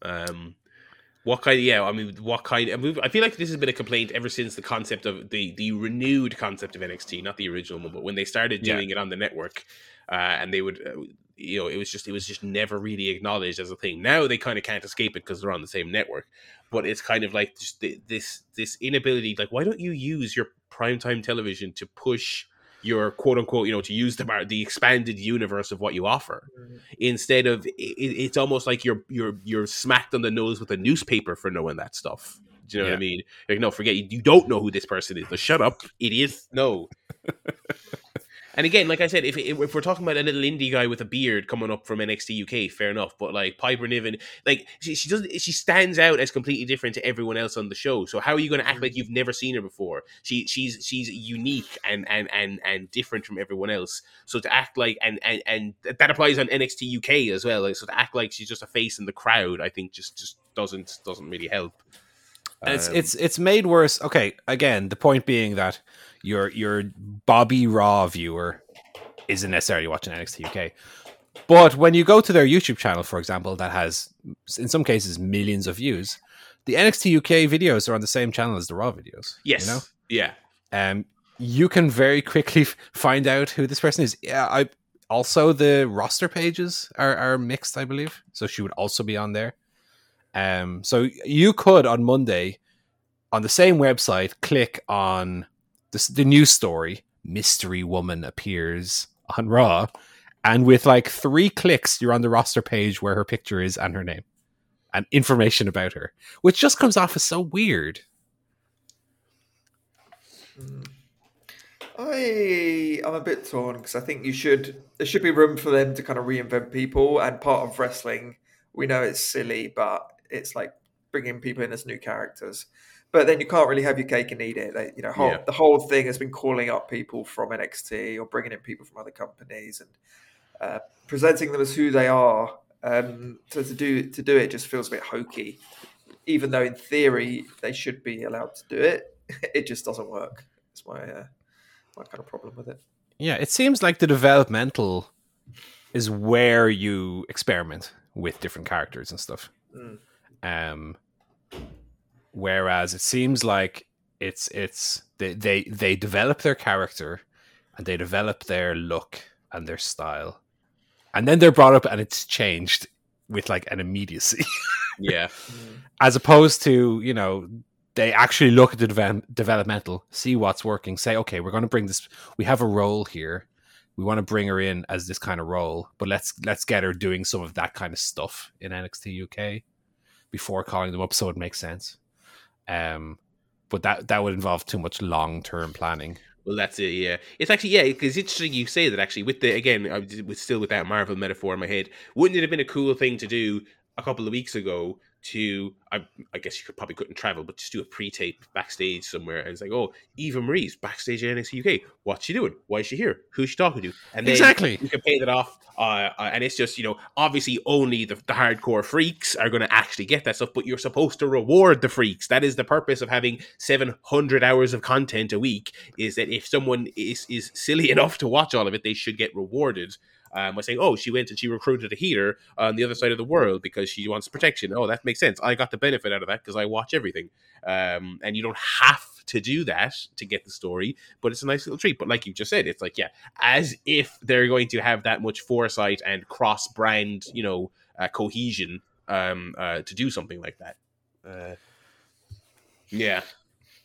Um, what kind? yeah, I mean, what kind? I, mean, I feel like this has been a complaint ever since the concept of the the renewed concept of NXT, not the original one, but when they started Yeah. doing it on the network, uh, and they would. Uh, you know, it was just it was just never really acknowledged as a thing. Now they kind of can't escape it because they're on the same network. But it's kind of like just the, this this inability. Like, why don't you use your primetime television to push your quote unquote, you know, to use the mar- the expanded universe of what you offer mm-hmm. instead of it, it's almost like you're you're you're smacked on the nose with a newspaper for knowing that stuff. Do you know what I mean? Like, no, forget you, you don't know who this person is. Shut up, idiot. No. and again, like I said, if, if we're talking about a little indie guy with a beard coming up from NXT UK, fair enough. But like Piper Niven, like she, she doesn't, she stands out as completely different to everyone else on the show. So how are you going to act like you've never seen her before? She she's she's unique and and and and different from everyone else. So to act like and and and that applies on NXT UK as well. Like, so to act like she's just a face in the crowd, I think just just doesn't doesn't really help. And it's Um, it's it's made worse. Okay, again, the point being that your your Bobby Raw viewer isn't necessarily watching NXT UK. But when you go to their YouTube channel, for example, that has in some cases millions of views, the NXT UK videos are on the same channel as the Raw videos. yes, you know, yeah, um, you can very quickly find out who this person is. Yeah, I also the roster pages are, are mixed, I believe. So she would also be on there. Um, so you could on Monday on the same website click on the, news story. Mystery woman appears on Raw, and with like three clicks, you're on the roster page where her picture is and her name and information about her, which just comes off as so weird. I I'm a bit torn because I think you should there should be room for them to kind of reinvent people and part of wrestling we know it's silly but it's like bringing people in as new characters but then you can't really have your cake and eat it you know whole, Yeah. the whole thing has been calling up people from NXT or bringing in people from other companies and uh, presenting them as who they are um, so to do to do it just feels a bit hokey even though in theory they should be allowed to do it it just doesn't work it's my uh, my kind of problem with it. Yeah, it seems like the developmental is where you experiment with different characters and stuff. Mm. Um, whereas it seems like it's it's they, they they develop their character and they develop their look and their style, and then they're brought up and it's changed with like an immediacy, yeah, mm-hmm. as opposed to you know they actually look at the devel- developmental, see what's working, say okay, we're going to bring this. We have a role here we want to bring her in as this kind of role, but let's let's get her doing some of that kind of stuff in NXT UK before calling them up, so it makes sense. Um, but that that would involve too much long term planning. Well, that's it. Yeah, it's actually yeah, it's interesting you say that. Actually, with the again, I was still with that Marvel metaphor in my head. Wouldn't it have been a cool thing to do a couple of weeks ago? To I, I guess you could probably couldn't travel, but just do a pre-tape backstage somewhere, and it's like, oh, Eva Marie's backstage at NXT UK. What's she doing? Why is she here? Who's she talking to? And then Exactly. you can pay that off, uh, uh, and it's just you know, obviously only the, the hardcore freaks are going to actually get that stuff, but you're supposed to reward the freaks. That is the purpose of having 700 hours of content a week. Is that if someone is is silly enough to watch all of it, they should get rewarded. Um, by saying, "Oh, she went and she recruited a healer on the other side of the world because she wants protection." Oh, that makes sense. I got the benefit out of that because I watch everything. Um, and you don't have to do that to get the story, but it's a nice little treat. But like you just said, it's like, yeah, as if they're going to have that much foresight and cross brand, you know, uh, cohesion um, uh, to do something like that. Uh, yeah.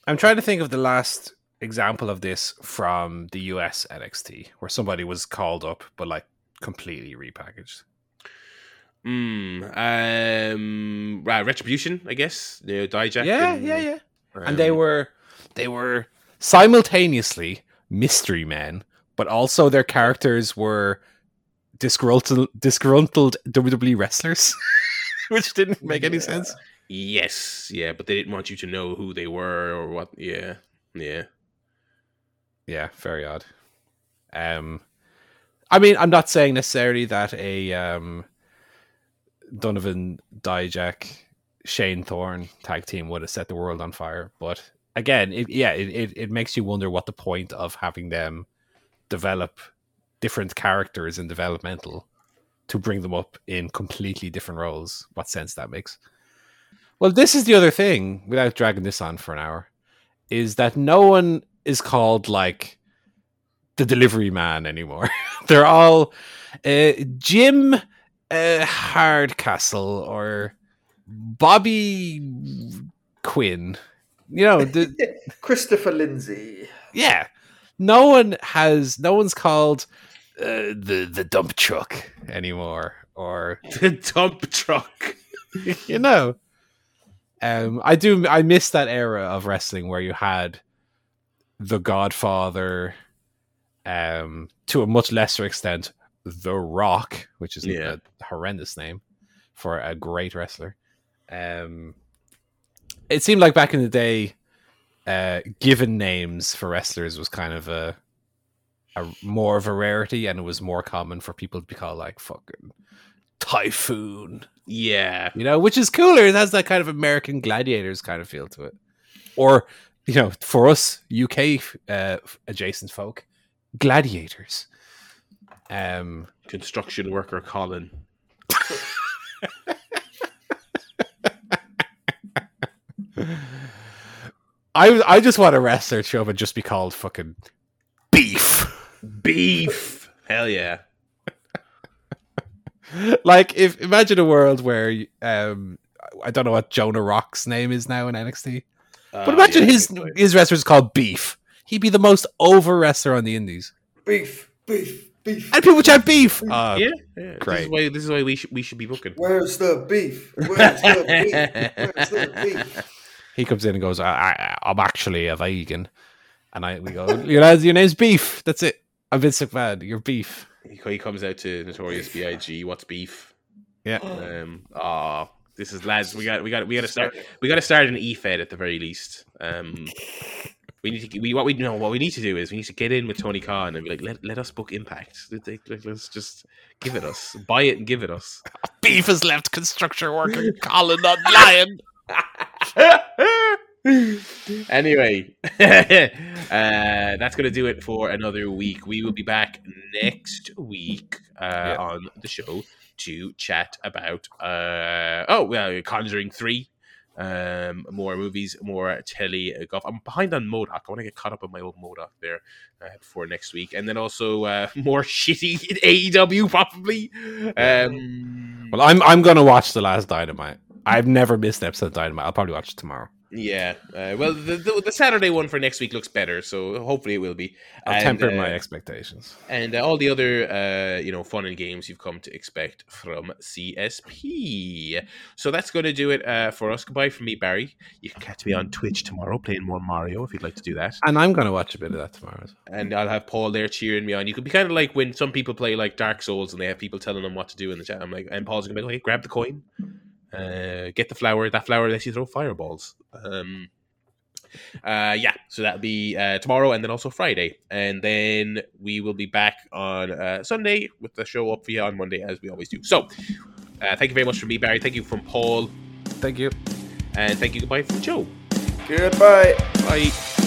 I'm trying to think of the last example of this from the US NXT, where somebody was called up but like completely repackaged. Mm, um, right, retribution, I guess. You know, Dijak yeah, and, yeah, yeah. and they um, were they were simultaneously mystery men, but also their characters were disgruntled disgruntled WWE wrestlers. which didn't make any sense. Yes, yeah, but they didn't want you to know who they were or what. Yeah, yeah. Yeah, very odd. Um, I mean, I'm not saying necessarily that a um, Donovan Dijak Shane Thorne tag team would have set the world on fire, but again, it, yeah, it, it it makes you wonder what the point of having them develop different characters in developmental to bring them up in completely different roles. What sense that makes? Well, this is the other thing. Without dragging this on for an hour, is that no one is called like the delivery man anymore. They're all uh, Jim uh, Hardcastle or Bobby Quinn. You know, the, Christopher Lindsey. yeah. No one has. No one's called uh, the the dump truck anymore, or The dump truck. you know. Um, I do. I miss that era of wrestling where you had the Godfather, um, to a much lesser extent, The Rock, which is Yeah. a horrendous name for a great wrestler. Um, it seemed like back in the day, uh, given names for wrestlers was kind of a, a more of a rarity, and it was more common for people to be called like fucking Typhoon Yeah, you know, which is cooler. It has that kind of American gladiators kind of feel to it. Or, you know, for us UK uh, adjacent folk, gladiators. Um, construction worker Colin. I I just want a wrestler show and just be called fucking beef. Beef. Hell yeah. like if imagine a world where um I don't know what Jonah Rock's name is now in NXT. But Uh, imagine yeah, his his wrestler's called Beef. He'd be the most over wrestler on the indies. Beef, beef, beef. And people chant beef. Uh, yeah, yeah. This great. is why this is why we should we should be booking. Where's the beef? Where's the beef? Where's the beef? he comes in and goes, I, I, I'm actually a vegan. And I we go, your, lads, your name's Beef. That's it. I'm Vince McMahon. You're Beef. He, he comes out to Notorious B.I.G. What's beef? Yeah. Um. Ah, this is lads. We got we got we got to start. We got to start an e-fed at the very least. Um. We need to. We what we know. What we need to do is we need to get in with Tony Khan and be like, let, let us book Impact. Let- Let's just give it us. Buy it and give it us. Beef has left construction worker Colin not lying. anyway, uh, that's going to do it for another week. We will be back next week uh, Yeah. on the show to chat about uh, oh well, Conjuring three. Um, more movies, more telly uh, golf. I'm behind on Modoc. I want to get caught up on my old M.O.D.O.K. there uh, before next week, and then also uh, more shitty AEW probably. Um, Well, I'm I'm gonna watch the last Dynamite. I've never missed an episode of Dynamite. I'll probably watch it tomorrow. Yeah. Uh, well, the, the the Saturday one for next week looks better, so hopefully it will be. I'll And, temper uh, my expectations. and uh, all the other uh, you know fun and games you've come to expect from CSP. So that's going to do it uh, for us. Goodbye from me, Barry. You can catch me on Twitch tomorrow playing more Mario if you'd like to do that. And I'm gonna watch a bit of that tomorrow. as well. And I'll have Paul there cheering me on. You could be kind of like when some people play like Dark Souls and they have people telling them what to do in the chat. I'm like, and Paul's gonna be like, hey, grab the coin, uh, get the flower. That flower lets you throw fireballs. Um, uh, yeah, so that'll be uh, tomorrow and then also Friday. And then we will be back on uh, Sunday with the show up for you on Monday as we always do. So uh, thank you very much from me, Barry. Thank you from Paul. Thank you. And thank you goodbye from Joe. Goodbye. Bye.